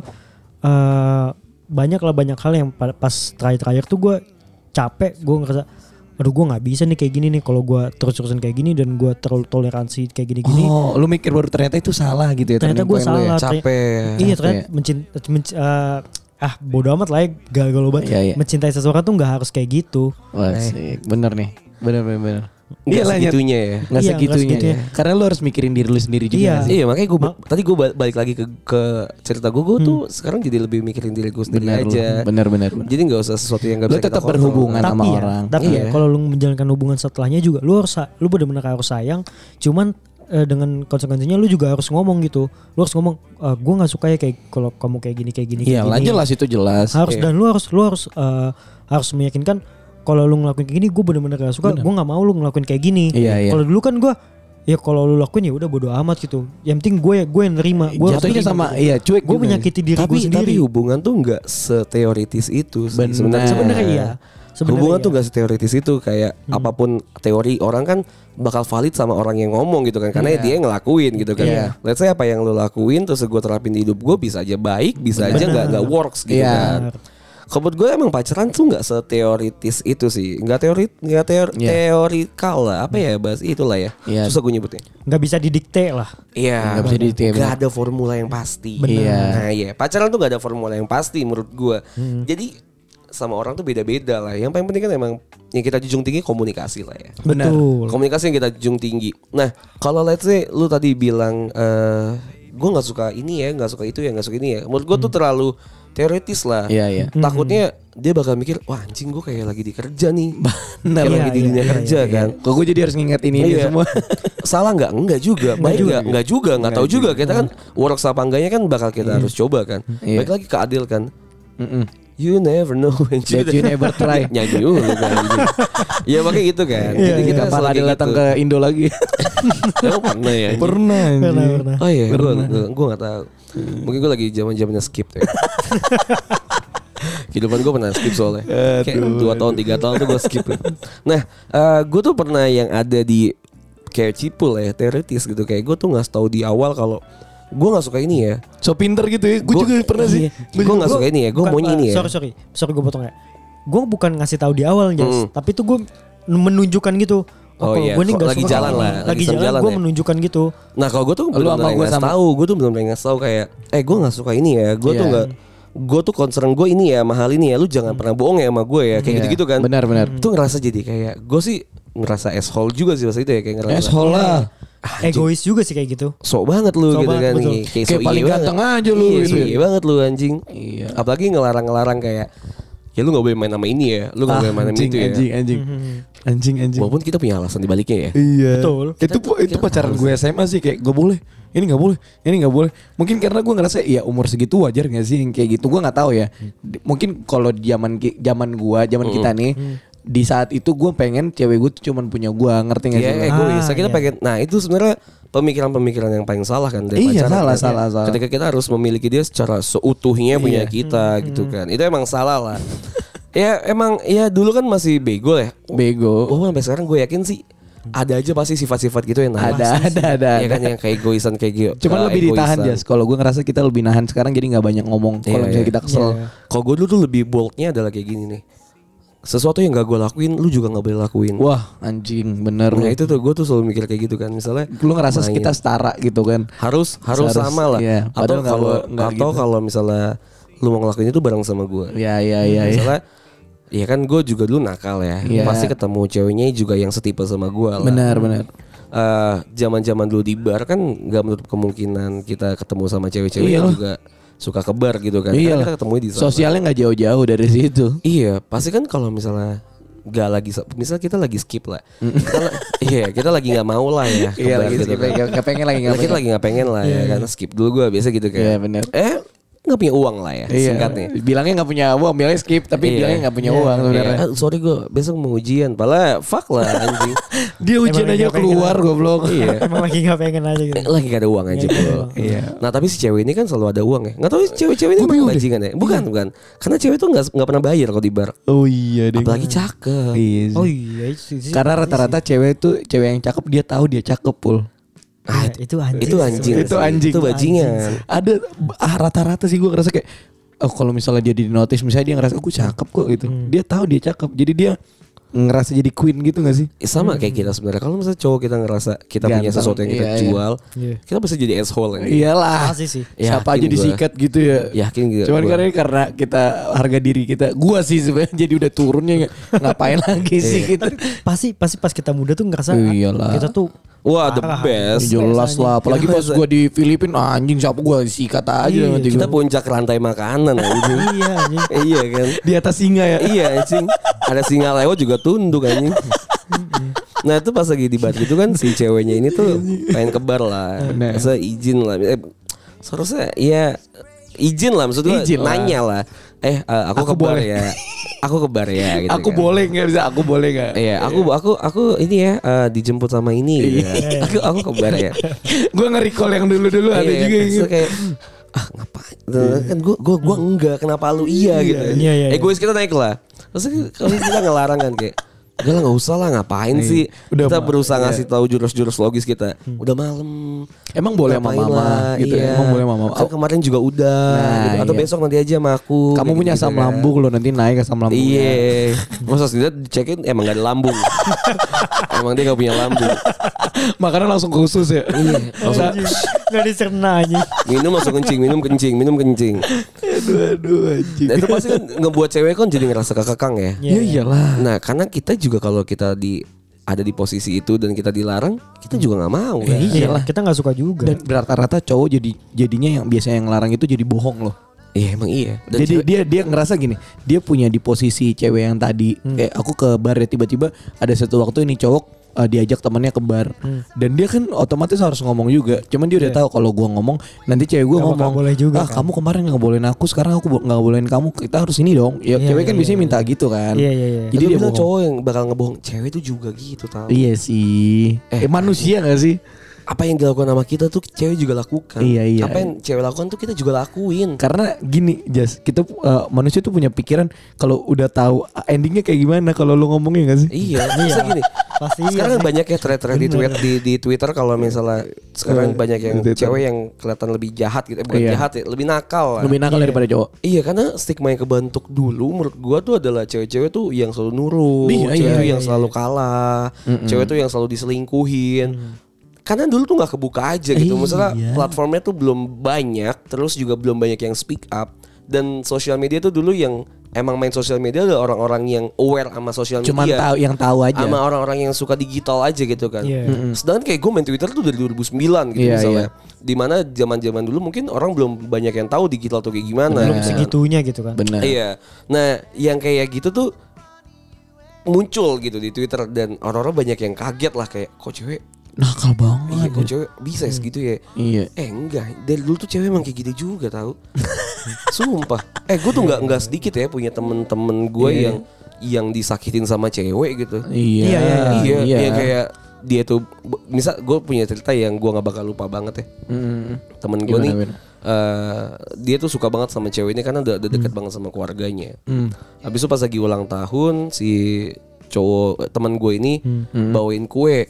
C: uh, banyak lah banyak hal yang pa- pas terakhir-terakhir tuh gue capek gue ngerasa aduh gue nggak bisa nih kayak gini nih kalau gue terus-terusan kayak gini dan gue terlalu toleransi kayak gini-gini
A: Oh, lu mikir baru ternyata itu salah gitu ya.
C: ternyata gue
A: ya?
C: salah terny-
B: Capek.
C: iya ternyata mencinta menc- uh, ah bodo amat lah ya gagal banget
A: Iya, iya.
C: mencintai seseorang tuh nggak harus kayak gitu
A: Wah, asik. bener nih. Bener bener bener.
B: Nggak
A: lah,
B: segitunya ya.
A: Nggak
C: Iya,
A: segitunya ya. Karena lu harus mikirin diri lu sendiri juga
C: Iya.
A: sih?
B: Iya makanya gue tadi gue balik lagi ke ke cerita gue gue tuh sekarang jadi lebih mikirin diri gue sendiri
A: Bener
B: aja.
A: Bener bener. bener.
B: Jadi nggak usah sesuatu yang nggak
A: Lu
B: bisa
A: tetap
B: kita
A: berhubungan sama
C: tapi ya,
A: orang.
C: tapi
B: Iya.
C: ya kalau lu menjalankan hubungan setelahnya juga lu harus lu benar-benar harus sayang cuman eh, dengan konsekuensinya lu juga harus ngomong gitu lu harus ngomong "Eh, gue nggak suka ya kayak kalau kamu kayak gini kayak gini
A: Iya,
C: kayak
A: lah
C: gini."
A: jelas itu jelas.
C: harus
B: Iya.
C: dan lu harus lu harus eh, harus meyakinkan kalau lu ngelakuin kayak gini gue bener-bener gak suka. Gue nggak mau lu ngelakuin kayak gini.
A: Iya, iya.
C: kalau dulu kan gue ya kalau lu lakuin ya udah bodo amat gitu. Yang penting gue gue yang nerima. Gue
A: Jatuhnya sama iya cuek
C: gue menyakiti diri gue sendiri
B: tapi hubungan tuh nggak seteoritis itu sebenarnya.
C: sebenarnya iya. Sebenarnya
B: hubungan
C: iya.
B: tuh gak seteoritis itu. Kayak apa pun teori orang kan bakal valid sama orang yang ngomong gitu kan. Karena dia yang ngelakuin gitu kan.
A: Iya.
B: Let's say apa yang lo lakuin terus gue terapin di hidup gue bisa aja baik bisa aja nggak nggak works gitu
A: Iya.
B: kan. Kalau menurut gue emang pacaran tuh nggak seteoritis itu sih, nggak teori nggak teori
A: Iya.
B: teorikal lah apa ya bahas itulah ya.
A: Iya.
B: Susah gue nyebutnya.
C: nggak bisa didikte lah
B: Iya,
A: Nggak bisa didikte,
B: Nggak ada formula yang pasti.
A: Benar. Iya.
B: Nah, iya, pacaran tuh gak ada formula yang pasti menurut gua.
A: Hmm.
B: Jadi sama orang tuh beda-beda lah. Yang paling penting kan emang yang kita junjung tinggi komunikasi lah ya.
A: Benar.
C: betul
B: Komunikasi yang kita junjung tinggi. Nah, kalau let's say lu tadi bilang eh gue nggak suka ini ya, nggak suka itu ya, nggak suka ini ya. Menurut gua tuh terlalu teoritis lah.
A: Hmm. Iya, iya.
B: Takutnya dia bakal mikir, wah anjing gue kayak lagi di kerja nih.
A: Benar.
B: kayak
C: Iya,
B: lagi di
C: iya,
B: dunia
C: iya,
B: kerja
C: iya,
B: kan.
A: Kok gue jadi harus nginget ini, ini
B: Iya.
A: semua.
B: Salah nggak? Enggak juga. Baik
C: juga.
B: nggak? Enggak juga. Nggak tahu juga. Kita kan works apa enggaknya kan bakal kita harus coba kan.
A: Iya.
B: Baik lagi ke Adil kan.
A: Mm-mm.
B: You never know when
A: That you never try.
B: Nyanyi dulu kan. Iya makanya gitu kan. Jadi kita
A: Kapan ada datang
B: gitu.
A: ke Indo lagi?
B: Emang pernah ya.
A: Pernah.
C: pernah pernah
B: Oh iya, gue gue nggak tahu. Mungkin gue lagi zaman zamannya skip tuh. Ya. Kehidupan gue pernah skip soalnya. Kayak dua tahun tiga tahun tuh gue skip. Nah, gue tuh pernah yang ada di kayak cipul ya, teoritis gitu. Kayak gue tuh nggak tahu di awal kalau gue nggak suka ini ya.
A: So pinter gitu ya. Gue juga pernah sih.
B: Gue nggak suka ini ya. Gue maunya ini ya.
C: sorry sorry sorry gue potong ya gue bukan ngasih tahu di awal Jas
B: Mm.
C: tapi tuh gue menunjukkan gitu
B: Oh
C: kalau
B: iya,
C: gue nih nggak
B: lagi
C: suka
B: jalan lah, lagi
C: lagi jalan,
B: jalan
C: gue
B: ya.
C: menunjukkan gitu
B: Nah kalau gue tuh
A: Lu
B: belum
A: sama
B: ngasih
A: sama.
B: tahu, gue tuh belum ngasih tahu kayak, eh gue nggak suka ini ya, gue tuh
A: Iya.
B: nggak, gue tuh concern gue ini ya mahal ini ya, lu jangan pernah bohong ya sama gue ya, kayak
A: Iya.
B: gitu-gitu kan.
A: Benar, benar.
B: Tuh ngerasa jadi kayak, gue sih ngerasa asshole juga sih masa itu ya kayak ngerasa.
A: Asshole lah.
C: Egois juga sih kayak gitu
B: Sok banget lu
C: Sok
B: gitu
C: banget,
B: kan
C: betul.
B: Kayak,
A: Kayak
B: sok
A: paling
B: iya
A: ganteng
B: banget.
A: aja lu
B: Iya,
A: gitu
B: sok
A: ya.
B: iya banget lu anjing
A: Iya.
B: Apalagi ngelarang-ngelarang kayak Ya lu gak boleh main sama ini ya Lu gak boleh main sama
A: anjing,
B: itu ya
A: anjing, anjing, anjing, anjing.
B: Walaupun kita punya alasan dibaliknya ya
A: Iya.
C: Betul.
A: Itu itu pacaran gue SMA sih kayak gak boleh. Ini nggak boleh. Ini nggak boleh. Mungkin karena gue ngerasa ya umur segitu wajar gak sih yang kayak gitu. Gue nggak tahu ya. Mungkin kalau di zaman ki- zaman gua, zaman kita nih di saat itu gue pengen cewek gue tuh cuman punya gue ngerti gak
B: Iya
A: sih? lo?
B: egois.
C: Ah,
B: kita
C: iya.
B: pengen. Nah itu sebenarnya pemikiran-pemikiran yang paling salah kan dari
A: Iya,
B: pacaran
A: salah,
B: kan.
A: salah, salah.
B: Ketika kita harus memiliki dia secara seutuhnya punya
A: Iya.
B: kita gitu kan. Itu emang salah lah. ya emang ya dulu kan masih bego ya.
A: Bego.
B: Oh sampai sekarang gue yakin sih ada aja pasti sifat-sifat gitu yang
A: ada, ada, ada,
B: Ya
A: ada.
B: kan yang kayak egoisan kayak gitu.
A: Cuman lebih ditahan Jas. Kalau gue ngerasa kita lebih nahan sekarang jadi nggak banyak ngomong. Kalau
B: Iya,
A: misalnya
B: iya.
A: kita kesel.
C: Iya.
B: Kalau gue dulu tuh lebih boldnya adalah kayak gini nih. Sesuatu yang gak gue lakuin, lu juga gak boleh lakuin.
A: Wah anjing bener
B: Nah itu tuh gue tuh selalu mikir kayak gitu kan. Misalnya
A: Lu ngerasa
B: main.
A: kita setara gitu kan.
B: harus harus
A: Harus,
B: sama lah.
A: iya.
B: Atau kalau atau
A: gitu.
B: kalau misalnya lu mau ngelakuin itu bareng sama gue.
A: Ya ya ya. ya.
B: Misalnya ya kan gue juga dulu nakal ya.
A: Iya.
B: Pasti ketemu ceweknya juga yang setipe sama gue lah.
A: Benar benar.
B: Eh, zaman-zaman dulu di bar kan nggak menutup kemungkinan kita ketemu sama cewek-cewek yang
A: Iyalah.
B: juga suka ke bar gitu kan.
A: Iya
B: kita ketemu di sana.
A: Sosialnya nggak jauh-jauh dari situ.
B: Iya, pasti kan kalau misalnya nggak lagi, misal kita lagi skip lah, kita iya kita lagi nggak mau lah ya,
A: Iya lagi
B: gitu
A: sih,
B: kan.
A: nggak nggak pengen lagi nggak
B: Kita
A: pengen.
B: lagi nggak pengen lah ya, karena skip dulu gue biasa gitu kan.
A: Iya, bener.
B: Eh nggak punya uang lah ya,
A: Iya.
B: singkatnya.
A: Bilangnya nggak punya uang, bilangnya skip, tapi
B: Iya.
A: bilangnya nggak punya uang sebenarnya.
B: Iya, ah, sorry gue besok mau ujian, padahal fuck lah anjing.
A: Dia ujian
C: Emang
A: aja keluar goblok.
B: iya.
C: Emang lagi nggak pengen aja gitu.
B: Eh, lagi gak ada uang aja bro.
A: Iya.
B: Nah tapi si cewek ini kan selalu ada uang ya. Nggak tahu cewek-cewek ini emang bajingan ya? Bukan bukan. Karena cewek tuh nggak nggak pernah bayar kalau di bar.
A: Oh iya deh.
B: Apalagi cakep.
A: Iya.
C: Oh iya itu sih.
A: Karena rata-rata cewek tuh cewek yang cakep dia tahu dia cakep pul.
C: Ah, itu anjing.
B: Itu anjing.
A: Itu anjing.
B: Itu bajingan.
A: Ada ah, rata-rata sih gue ngerasa kayak oh kalau misalnya dia di notice misalnya dia ngerasa gue cakep kok gitu. Dia tahu dia cakep. Jadi dia ngerasa jadi queen gitu gak sih?
B: Eh, sama kayak kita sebenarnya. Kalau misalnya cowok kita ngerasa kita punya
A: Ganteng.
B: sesuatu yang kita
A: Iya, iya.
B: jual,
C: Iya.
B: kita bisa jadi asshole. Ya.
A: Iyalah.
C: Pasti sih.
A: Siapa aja
B: gua.
A: disikat gitu ya.
B: Yakin gak
A: Cuman
B: gua?
A: karena karena kita harga diri kita, gua sih sebenarnya jadi udah turunnya ngapain lagi sih kita?
C: Pasti pasti pas kita muda tuh ngerasa
A: Iyalah.
C: kita tuh
B: Wah the best.
A: Jelas lah, apalagi pas gua di Filipina anjing siapa gua sikat aja
C: Iya,
A: nanti
B: Kita
A: gua.
B: puncak rantai makanan anjing.
C: iya anjing.
B: iya kan.
A: di atas singa ya.
B: iya anjing. Ada singa lewat juga tunduk anjing. Nah itu pas lagi di bar gitu kan si ceweknya ini tuh pengen ke bar lah. Masa izin lah. Eh, seharusnya ya izin lah maksud gue
A: Izin lah.
B: nanya lah. Eh eh, aku,
A: Aku
B: ke bar
A: boleh.
B: ya. Aku ke bar ya gitu
A: aku
B: kan.
A: boleh nggak bisa? Aku boleh nggak?
B: Iya, aku aku aku ini ya eh, dijemput sama ini gitu ya. Aku aku ke bar ya.
A: gua nge-recall yang dulu-dulu ada
B: Iya,
A: juga gitu.
B: kayak ah ngapain kan gue gue gue enggak kenapa lu iya gitu
C: Iya, iya, iya.
B: egois kita naik lah terus kalau kita ngelarang kan kayak Udah lah gak usah lah ngapain sih
A: Udah,
B: Kita berusaha
A: Iya.
B: ngasih tahu jurus-jurus logis kita Udah malam
A: Emang boleh sama mama
B: lah,
A: gitu ya?
B: iya.
A: Emang boleh sama mama?
B: Kan kemarin juga udah
A: Nah,
B: gitu. Atau
A: iya.
B: besok nanti aja sama aku
A: Kamu punya
B: gitu
A: asam
B: kan.
A: lambung lo nanti naik asam lambung.
B: Iya Masa tidak dicekin emang gak ada lambung Emang dia gak punya lambung
A: Makanya langsung ke usus ya.
B: Iya langsung
C: Gak dicerna anjing.
B: Minum langsung kencing Minum kencing Minum kencing
A: aduh aduh anjing.
B: Nah, itu pasti kan ngebuat cewek kan jadi ngerasa kekekang ya.
A: Ya iyalah.
B: Nah, karena kita juga kalau kita di ada di posisi itu dan kita dilarang, kita juga nggak mau kan.
A: Iya.
C: Iya, kita nggak suka juga.
A: Dan rata-rata cowok jadi jadinya yang biasanya yang larang itu jadi bohong loh.
B: Iya emang iya. Dan
A: Jadi
B: cewek-
A: dia dia ngerasa gini, dia punya di posisi cewek yang tadi kayak aku ke bar ya tiba-tiba ada satu waktu ini cowok uh, diajak temannya ke bar dan dia kan otomatis harus ngomong juga. Cuman dia udah tahu kalau gua ngomong nanti cewek
C: bakal
A: ngomong,
C: boleh juga
A: ah
C: kan."
A: kamu kemarin nggak bolehin aku, sekarang aku bo- nggak bolehin kamu. Kita harus ini dong. Ya
C: Iya,
A: cewek
C: iya,
A: kan
C: iya,
A: biasanya
C: iya.
A: minta gitu kan.
C: Iya, iya, iya.
A: Jadi dia
B: bilang cowok yang bakal ngebohong, cewek itu juga gitu tau.
A: Iya sih. Eh, manusia gak sih?
B: Apa yang dilakukan sama kita tuh cewek juga lakukan.
A: Iya, iya.
B: Apa yang cewek lakukan tuh kita juga lakuin.
A: Karena gini, Jas, kita uh, manusia tuh punya pikiran kalau udah tahu uh, endingnya kayak gimana kalau lu ngomongnya gak sih?
B: Iya, bisa gini.
C: Pasti iya
B: sekarang
C: sih.
B: banyak ya thread-thread di, tweet, di, di Twitter kalau misalnya sekarang
A: Eh,
B: banyak yang cewek yang kelihatan lebih jahat gitu, eh, bukan
A: Iya.
B: jahat ya, lebih nakal lah.
A: Lebih nakal daripada cowok.
B: Iya karena stigma yang kebentuk dulu menurut gua tuh adalah cewek-cewek tuh yang selalu nurut,
A: Iya,
B: cewek
A: iya,
B: tuh
A: iya,
B: yang selalu kalah, cewek tuh yang selalu diselingkuhin. Karena dulu tuh nggak kebuka aja gitu. Misalnya
A: Iya.
B: platformnya tuh belum banyak, terus juga belum banyak yang speak up dan sosial media tuh dulu yang emang main sosial media adalah orang-orang yang aware sama sosial
A: Cuman
B: media.
A: tahu yang tahu aja.
B: Sama orang-orang yang suka digital aja gitu kan.
C: Iya.
B: Sedangkan kayak gue main Twitter tuh dari 2009 gitu
A: Iya,
B: misalnya. Di mana zaman-zaman dulu mungkin orang belum banyak yang tahu digital tuh kayak gimana.
C: belum
B: kan.
C: segitunya gitu kan.
A: Benar.
B: Iya. Nah, yang kayak gitu tuh muncul gitu di Twitter dan orang-orang banyak yang kaget lah kayak kok cewek
A: Nakal
B: iya
A: banget.
B: kok cewek bisa ya segitu ya.
A: Iya.
B: Eh enggak, dari dulu tuh cewek emang kayak gitu juga tahu. Sumpah. Eh gue tuh nggak nggak sedikit ya punya temen-temen gue
A: Iya.
B: yang yang disakitin sama cewek gitu.
A: Iya,
C: Iya, iya,
B: Iya,
A: iya.
B: yang kayak dia tuh misal gue punya cerita yang gue nggak bakal lupa banget ya.
A: Mm.
B: Temen gue nih
A: gimana?
B: eh, dia tuh suka banget sama cewek ini karena udah, udah deket banget sama keluarganya. Habis itu pas lagi ulang tahun si cowok teman gue ini bawain kue.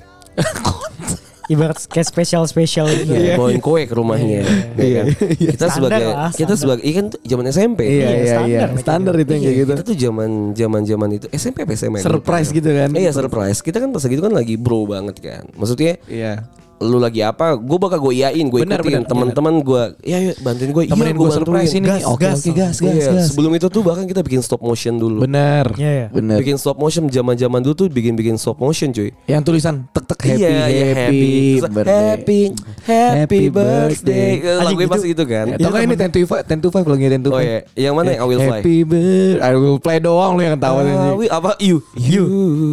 C: Ibarat kayak spesial-spesial gitu.
B: Iya, bawain kue ke rumahnya. ya kan? Kita
C: Standar
B: sebagai
C: lah,
B: kita sebagai iya kan tuh zaman SMP.
A: Iya, iya, iya.
C: standar,
A: Standar itu yang kayak gitu.
B: Kita tuh zaman zaman zaman itu SMP apa SMA?
A: Surprise gitu kan.
B: Iya surprise. Kita kan pas gitu kan lagi bro banget kan. Maksudnya
A: Iya.
B: Lu lagi apa? Gue bakal gue iain, gue ikutin teman-teman gue. Ya yuk bantuin gue.
A: Temenin gue surprise ini.
C: Gas,
A: Oke,
C: gas.
A: oke, gas, gas,
B: Iya,
A: gas.
B: sebelum itu tuh bahkan kita bikin stop motion dulu.
A: Benar.
C: Iya, iya.
A: Benar.
B: Bikin stop motion zaman-zaman dulu tuh bikin-bikin stop motion cuy.
A: Yang tulisan tek tek happy
B: Iya, iya,
A: happy
B: Terus,
A: birthday.
B: happy happy birthday. Lagunya
C: itu-
B: pasti gitu kan.
A: Atau kan ini 10 to 5, 10 to 5 lagunya 10 to 5.
B: Oh iya, yang mana yang I will fly?
A: Happy birthday. I will play doang lu yang tahu
B: Ah, wi- apa you you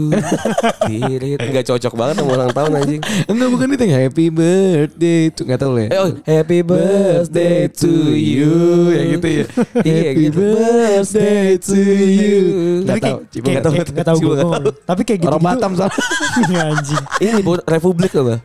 B: nggak cocok banget sama ulang tahun anjing
A: Enggak bukan itu yang happy birthday itu enggak tahu ya.
B: eh, oh, happy birthday to you
A: ya gitu ya.
B: Iya,
A: Happy
B: gitu.
A: birthday to you. Enggak
C: Tapi
A: tahu.
C: kayak,
A: enggak tahu.
C: kayak, nggak tahu
B: nggak.
C: Tapi kayak gitu.
A: Orang Batam salah.
C: Anjing.
B: ini buat Republik apa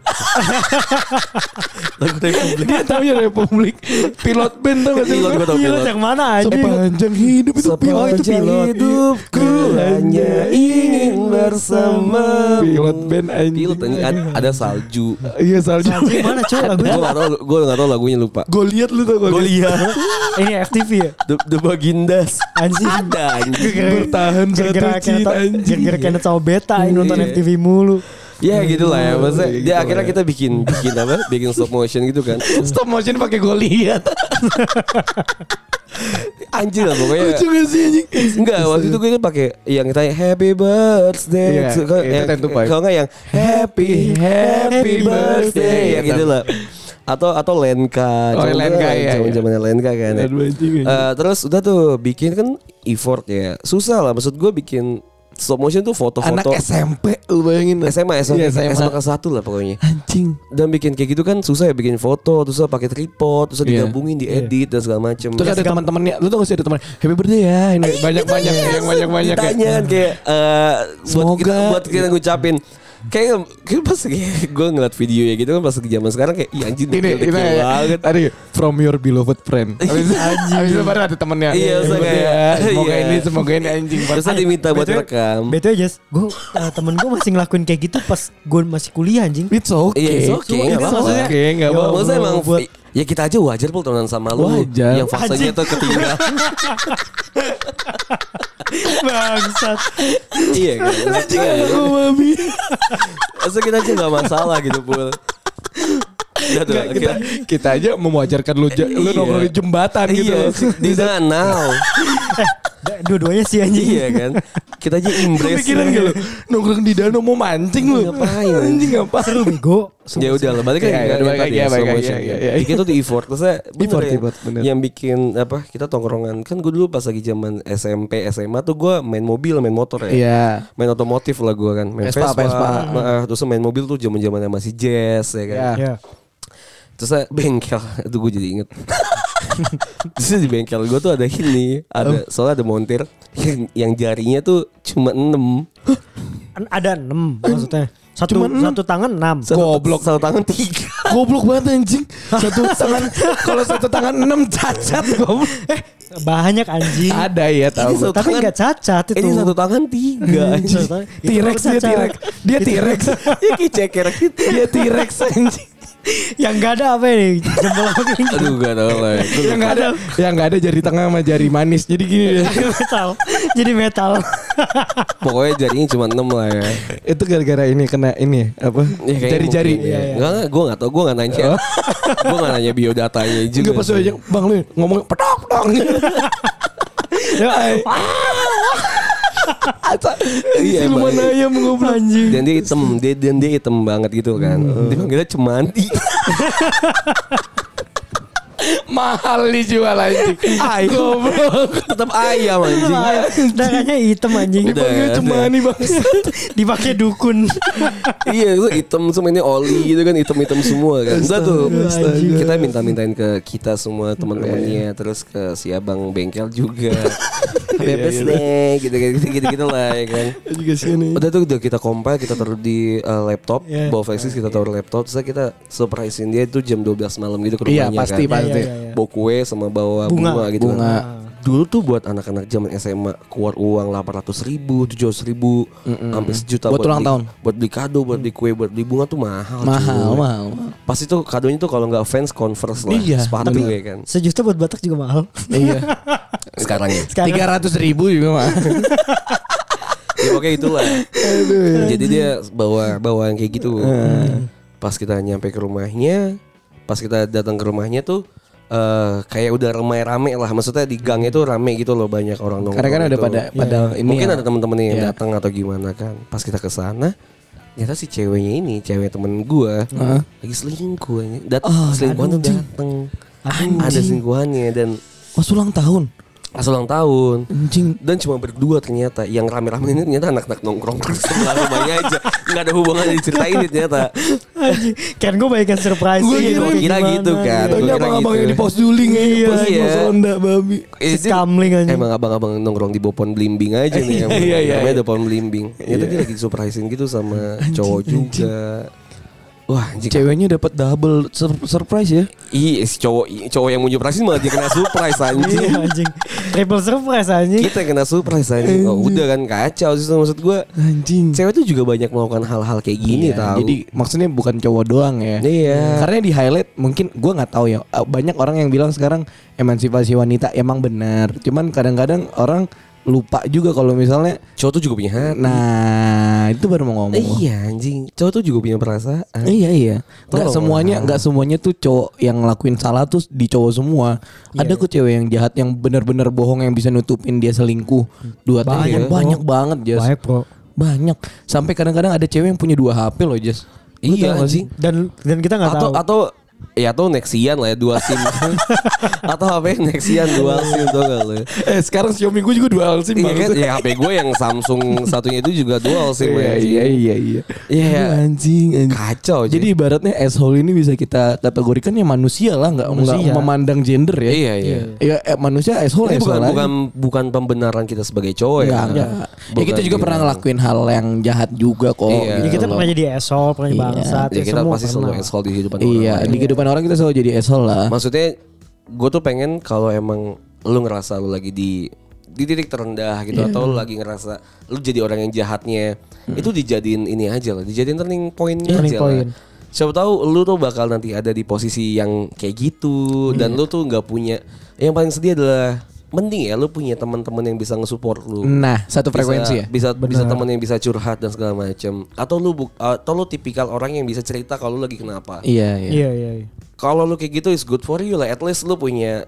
B: lagu Republik
A: Dia tahu ya Republik. Pilot band tau gak sih?
B: Pilot,
C: Pilot
B: pilot.
C: yang mana anjing?
A: Sepanjang hidup itu pilot.
C: Itu pilot.
B: hidupku hanya ingin bersama
A: Pilot band anjing.
B: pilot ada salju
A: Iya salju.
C: Mana cowok lagunya?
B: gue gak tau gue gak tau lagunya lupa
A: Gue lihat lu tuh gue lihat.
C: Ini FTV ya?
B: The, The Bagindas
C: Anjing.
B: ada anjing
A: Bertahan satu
C: Kenneth-
A: anjing.
C: Gara-gara Kenneth sama Beta ini nonton
B: Iya.
C: FTV mulu.
B: Ya gitu lah ya. Maksudnya
A: Iya,
B: dia
A: gitu
B: akhirnya
A: lah.
B: kita bikin Bikin apa? Bikin stop motion gitu kan.
A: Stop motion pakai gue lihat.
B: Anjir lah pokoknya.
A: Lucu gak sih anjing?
B: Enggak waktu itu gue kan pakai Yang tanya Happy birthday
A: Iya,
B: So, kalau
A: itu
B: yang-
A: 10 to 5.
B: Kalau enggak yang Happy Happy birthday. Ya gitu lah. Atau atau Lenka.
A: Oh, Lenka, iya,
B: zaman zamannya Lenka kan ya. Eh, terus udah tuh bikin kan effort ya. Susah lah maksud gue bikin stop motion tuh foto-foto
A: Anak SMP lu bayangin.
B: SMA SMA
A: Iya,
B: SMA kelas satu lah pokoknya
A: Anjing.
B: dan bikin kayak gitu kan susah ya bikin foto terus pakai tripod terus
A: Iya.
B: digabungin diedit dan segala macem
A: Terus ada teman-temannya, lu tuh gak sih ada teman Happy birthday ya, ini banyak-banyak yang banyak-banyak ya.
B: kan kayak eh, buat
A: Semoga-
B: kita buat kita ngucapin kayak kayak pas gue ngeliat video ya gitu kan pas zaman sekarang kayak iya anjing
A: Ini, ini
B: banget
A: tadi from your beloved friend. Habis habis itu baru ada temennya.
B: Iya, kayak-
A: ya, Semoga
B: iya.
A: ini, semoga ini anjing.
B: Terus tadi diminta buat rekam
C: BTW Jas, gue temen gue masih ngelakuin kayak gitu pas gue masih kuliah anjing.
A: It's okay.
B: Iya, it's okay, nggak apa-apa.
A: okay, nggak
C: Ya
A: apa-apa.
B: Maksudnya emang
C: buat-
B: Ya kita aja wajar pul temenan sama lu
A: Wajar.
B: Yang fasenya tuh ketinggalan
C: Bangsat.
B: Iya kan Maksudnya
A: Oh, mami.
B: Maksudnya kita aja gak masalah gitu pul Udah tuh
A: Nggak, kita,
B: akhirnya-
A: kita aja mewajarkan lu, ja- lu
B: Iya.
A: nongkrong di jembatan gitu.
B: Iya Di sana now
C: Da- Dua-duanya sih anjing.
B: Iya kan Kita aja embrace
A: Pikiran gak lu nongkrong di danau mau mancing lu.
B: Ngapain,
A: Anjing ngapain?
C: Seru bego.
B: Ya udah lah balik
A: Iya,
B: lagi
A: iya,
B: kan,
A: iya,
B: ya,
A: balik
B: slow
A: lagi,
B: motion.
A: iya, iya,
B: Bikin tuh di effort Terus
A: Effort,
B: ya,
A: effort, bener.
B: Yang bikin apa Kita tongkrongan Kan gue dulu pas lagi zaman SMP SMA tuh gue main mobil Main motor ya
A: Iya.
B: Main otomotif lah gue kan Main
A: Vespa,
B: Vespa,
A: Vespa.
B: Nah, Terus main mobil tuh zaman zamannya masih jazz ya kan
A: Iya.
C: Ya.
B: Terus saya bengkel Itu gue jadi inget Terus di bengkel gue tuh ada ini ada Soalnya ada montir yang, yang jarinya tuh cuma 6
C: An- Ada enam maksudnya. Satu
A: Cuma enam?
C: satu tangan enam.
A: Goblok.
B: Satu tangan tiga
A: Goblok banget anjing. Satu tangan kalau satu tangan enam cacat goblok. Eh,
C: Banyak anjing.
A: ada ya tahu.
B: satu
C: Tapi nggak cacat itu.
B: Ini satu tangan tiga anjing
C: Satu
A: T-Rex dia. T-Rex. Dia T-Rex.
B: Kayak
A: Dia T-Rex anjing.
C: Yang nggak ada apa ini? Jempol ini.
B: Aduh gak tau lah ya.
A: Yang enggak ada, yang enggak ada jari tengah sama jari manis. Jadi gini ya.
C: Jadi metal. Jadi metal.
B: Pokoknya jarinya cuma 6 lah ya
A: Itu gara-gara ini kena ini apa?
B: Ya,
A: Jari-jari.
B: mungkin, ya. Enggak, enggak, gue gak tau, gue gak nanya Gue gak nanya biodatanya juga
A: Enggak pas aja Bang lu ngomong petok dong.
B: Iya,
A: Siluman ayam ngobrol? Anjing.
B: Dan dia hitam, dia, dan dia hitam banget gitu kan. Dipanggilnya cemandi
A: Mahal dijual anjing.
B: Ayam. Tetap ayam anjing.
C: Darahnya hitam anjing.
B: Udah, udah.
A: Cemani bang.
C: Dipakai dukun.
B: iya itu hitam semua ini oli gitu kan hitam-hitam semua kan.
C: Astaga.
B: Kita minta-mintain ke kita semua teman-temannya terus ke si abang bengkel juga. Bebas deh gitu-gitu gitu-gitu lah ya kan.
A: Nih.
B: Udah tuh udah kita compile kita taruh di uh, laptop,
C: Iya.
B: bawa flashdisk kita taruh laptop, terus kita surprisein dia itu jam 12 malam gitu ke
A: Iya
B: rumahnya
A: pasti
B: kan.
A: pasti.
C: Iya, iya, iya.
B: Bawa kue sama bawa bunga,
C: Bunga.
B: gitu kan.
A: Bunga.
B: Dulu tuh buat anak-anak zaman SMA keluar uang 800 ribu, 700 ribu, sampai sejuta
A: Buat ulang
B: beli,
A: tahun.
B: buat beli kado, buat beli kue, buat beli bunga tuh mahal.
A: Mahal
B: cuy.
A: mahal.
B: Pas itu kadonya tuh kalau nggak fans converse lah,
A: Iya,
B: sepatu
A: tapi-
B: ya kan.
C: Sejuta buat Batak juga mahal.
A: Iya.
B: Sekarang ya.
C: Sekarang
A: Tiga ratus ribu juga mah.
B: ya pokoknya itulah. Jadi dia bawa bawa yang kayak gitu. Pas kita nyampe ke rumahnya, pas kita datang ke rumahnya tuh eh kayak udah ramai-rame lah. Maksudnya di gangnya tuh rame gitu loh banyak orang nongkrong.
A: Karena kan udah
B: gitu.
A: pada pada ini.
B: Mungkin
A: ya.
B: ada teman-teman yang
A: Iya.
B: datang atau gimana kan. Pas kita ke sana, ternyata si ceweknya ini, cewek temen gua, lagi selingkuh. Dat
A: Ah,
B: selingkuhan tuh dateng. Ada selingkuhannya dan
A: Pas ulang tahun.
B: Pas ulang tahun.
A: Anjing.
B: Dan cuma berdua ternyata Yang rame-rame ini ternyata anak-anak nongkrong Sebelah rumahnya aja Gak ada hubungan yang diceritain ternyata
C: anjing. Kan gue baikkan surprise. Gitu,
A: kira-
C: kayak
B: kira gitu kan.
C: iya.
B: Gua
A: Taunya
B: kira
A: abang-abang
B: gitu.
A: yang di pos duling ya.
C: Iya,
A: Pas
B: iya.
A: mau Honda babi.
C: Skamling anjing.
B: Emang abang-abang nongkrong di Bopon Blimbing aja nih.
A: Iya, iya,
B: Namanya
A: iya.
B: Bopon Blimbing Ternyata dia lagi surprisein gitu sama cowok juga Wah anjing
A: Ceweknya dapat double sur- surprise ya.
B: Iya si cowok cowok yang mau surprisein malah dia kena surprise anjing
C: Iya anjing. Triple surprise anjing.
B: Kita kena surprise anjing Oh udah kan kacau sih maksud gue
A: Anjing.
B: Cewek tuh juga banyak melakukan hal-hal kayak gini
A: Iya,
B: tau
A: Jadi maksudnya bukan cowok doang ya.
B: Iya
A: Karena di highlight mungkin gua nggak tahu ya. Uh, Banyak orang yang bilang sekarang emansipasi wanita emang benar. Cuman kadang-kadang orang lupa juga kalau misalnya
B: Cowok tuh juga punya hati
A: nah itu baru mau ngomong.
B: Iya anjing Cowok tuh juga punya perasaan
A: Iya iya. Gak
B: Tolong
A: semuanya
B: lah.
A: nggak semuanya tuh cowok yang ngelakuin salah tuh di cowok semua.
C: Iya,
A: Ada kok cewek yang jahat yang benar-benar bohong yang bisa nutupin dia selingkuh. Dua
C: Banyak,
A: banyak
C: bro.
A: banyak banget Jas.
C: Baik bro.
A: Banyak. Sampai kadang-kadang ada cewek yang punya dua HP loh Jas.
B: Iya
A: sih?
B: anjing
C: Dan dan kita nggak
B: Atau
C: tahu.
B: atau Ya atau Nexian lah ya dua SIM Atau HP Nexian dual SIM tuh gak lu
A: Eh sekarang Xiaomi gue juga dual SIM
B: Iya kan ya HP gue yang Samsung satunya itu juga dual SIM
A: Iya
B: anjing.
A: iya iya iya.
B: Iya.
A: Anjing, anjing.
B: Kacau
A: Jadi ibaratnya asshole ini bisa kita kategorikan ya manusia lah nggak nggak memandang gender ya.
B: Iya iya
A: Ya eh, manusia asshole
B: Ini bukan
A: aja.
B: bukan bukan pembenaran kita sebagai cowok ya.
A: Enggak. Ya
B: Bukan
A: kita juga
B: gitu.
A: pernah ngelakuin hal yang jahat juga kok.
B: Iya.
C: Ya, kita
A: loh.
C: pernah jadi asshole, pernah jadi
A: Iya.
C: bangsat.
B: Ya kita
C: semua
B: pasti selalu asshole di kehidupan orang
A: Iya, kehidupan orang kita selalu jadi asshole lah.
B: Maksudnya gue tuh pengen kalau emang lu ngerasa lu lagi di di titik terendah gitu atau lu lagi ngerasa lu jadi orang yang jahatnya itu dijadiin ini aja lah dijadiin turning point
C: Turning
B: aja
C: point.
B: lah siapa tahu lu tuh bakal nanti ada di posisi yang kayak gitu dan lu tuh nggak punya yang paling sedih adalah mending ya lu punya teman-teman yang bisa nge-support lu
A: Nah, satu frekuensi ya.
B: bisa bisa teman yang bisa curhat dan segala macam atau lu bu- atau lu tipikal orang yang bisa cerita kalau lu lagi kenapa
A: Iya, iya.
C: Iya iya. iya.
B: kalau lu kayak gitu is good for you lah at least lu punya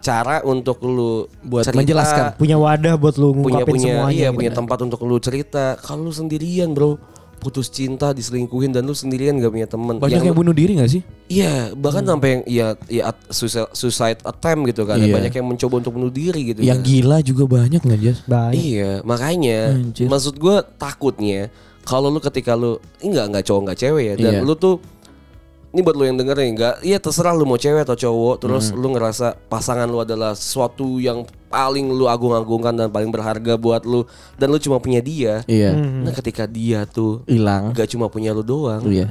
B: cara untuk lu
A: Buat
B: cerita,
A: menjelaskan.
C: Punya wadah buat lu
B: punya
C: ngungkapin
B: punya
C: semuanya.
B: iya
C: gitu.
B: punya tempat untuk lu cerita kalau lu sendirian bro putus cinta diselingkuhin dan lu sendirian gak punya temen
A: Banyak yang, bunuh diri gak sih?
B: iya bahkan sampai yang iya ya at- suicide, suicide attempt gitu kan
A: Iya.
B: banyak yang mencoba untuk bunuh diri gitu
A: Yang
B: kan.
A: gila juga banyak gak Jas?
B: Iya, makanya
A: Anjir.
B: maksud gue takutnya kalau lu ketika lu ini nggak nggak cowok nggak cewek ya dan
A: Iya.
B: lu tuh ini buat lu yang denger nih nggak iya terserah lu mau cewek atau cowok terus
A: Hmm.
B: lu ngerasa pasangan lu adalah sesuatu yang paling lu agung-agungkan dan paling berharga buat lu dan lu cuma punya dia
A: Iya.
B: nah ketika dia tuh
A: Hilang.
B: gak cuma punya lu doang
A: Iya.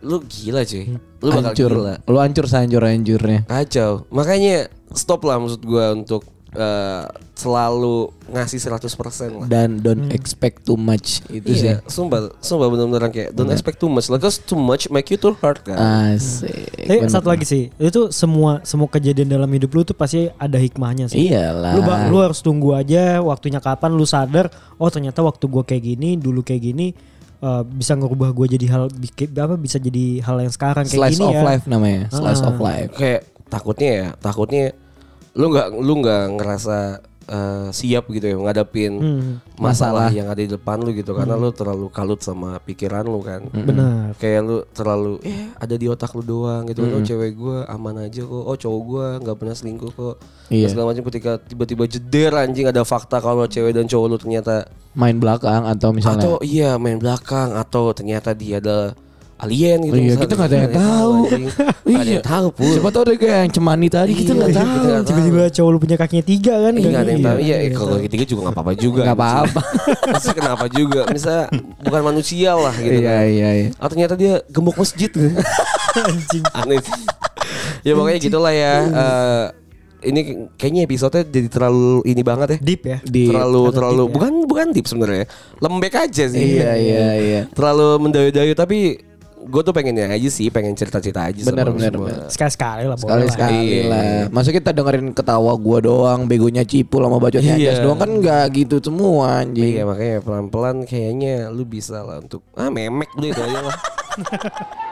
B: lu gila cuy lu bakal
A: Hancur.
B: gila
A: Lu hancur sehancur-hancurnya.
B: kacau makanya stop lah maksud gua untuk eh, selalu ngasih 100% lah
A: Dan don't expect too much itu sih.
B: Iya, sumpah, sumpah benar-benar kayak don't expect too much, lah, cause too much make you too hurt kan.
A: Asik.
C: Tapi
A: Bener.
C: satu lagi sih, itu semua semua kejadian dalam hidup lu tuh pasti ada hikmahnya sih.
A: Iyalah.
C: Lu, lu harus tunggu aja waktunya kapan lu sadar, oh ternyata waktu gua kayak gini, dulu kayak gini eh, bisa ngerubah gua jadi hal apa bisa jadi hal yang sekarang kayak
A: Slice
C: gini
A: of
C: ya.
A: life namanya. Slice
C: Ah.
A: of life.
B: Kayak takutnya ya, takutnya lu nggak lu nggak ngerasa eh, siap gitu ya ngadapin
C: Hmm.
B: masalah yang ada di depan lu gitu karena lu terlalu kalut sama pikiran lu kan.
C: Benar.
B: Kayak lu terlalu eh ada di otak lu doang gitu. Oh cewek gua aman aja kok. Oh cowok gua nggak pernah selingkuh kok.
A: Iya.
B: Segala macam ketika tiba-tiba jeder anjing ada fakta kalau cewek dan cowok lu ternyata
A: Main belakang atau misalnya
B: atau iya main belakang atau ternyata dia ada alien gitu.
A: Iya, kita nggak ada yang tahu.
B: ada yang tahu pun.
A: Siapa tahu deh kayak yang cemani tadi kita
B: Iya,
A: nggak
B: kita
A: tahu.
C: Tiba-tiba cowok lu punya kakinya tiga kan?
B: Iya, ada yang tahu. Iya,
C: Iya,
B: eh, kalau ketiga juga nggak apa-apa juga.
A: Nggak apa-apa.
B: Pasti kenapa juga? Misalnya bukan manusia lah gitu.
A: Iya
B: kan.
A: iya iya.
B: Ah ternyata dia gembok masjid.
C: Anjing.
B: Aneh ya pokoknya gitulah ya. Eh, ini kayaknya episode jadi terlalu ini banget ya.
C: Deep ya.
A: Di
B: terlalu
C: Agak
B: terlalu
C: deep ya.
B: bukan bukan deep sebenarnya. Lembek aja sih.
A: Iya iya iya.
B: Terlalu mendayu-dayu tapi gue tuh pengennya aja sih, pengen cerita-cerita aja sama semua.
A: benar.
C: Sekali-sekali lah boleh
A: Sekali
C: lah.
A: sekali
B: Iya.
A: lah. Masa kita dengerin ketawa gua doang, begonya Cipul sama bacotnya
B: Iya.
A: Doang kan nggak gitu semua anjing.
B: Iya makanya pelan-pelan kayaknya lu bisa lah untuk ah memek udah itu aja lah.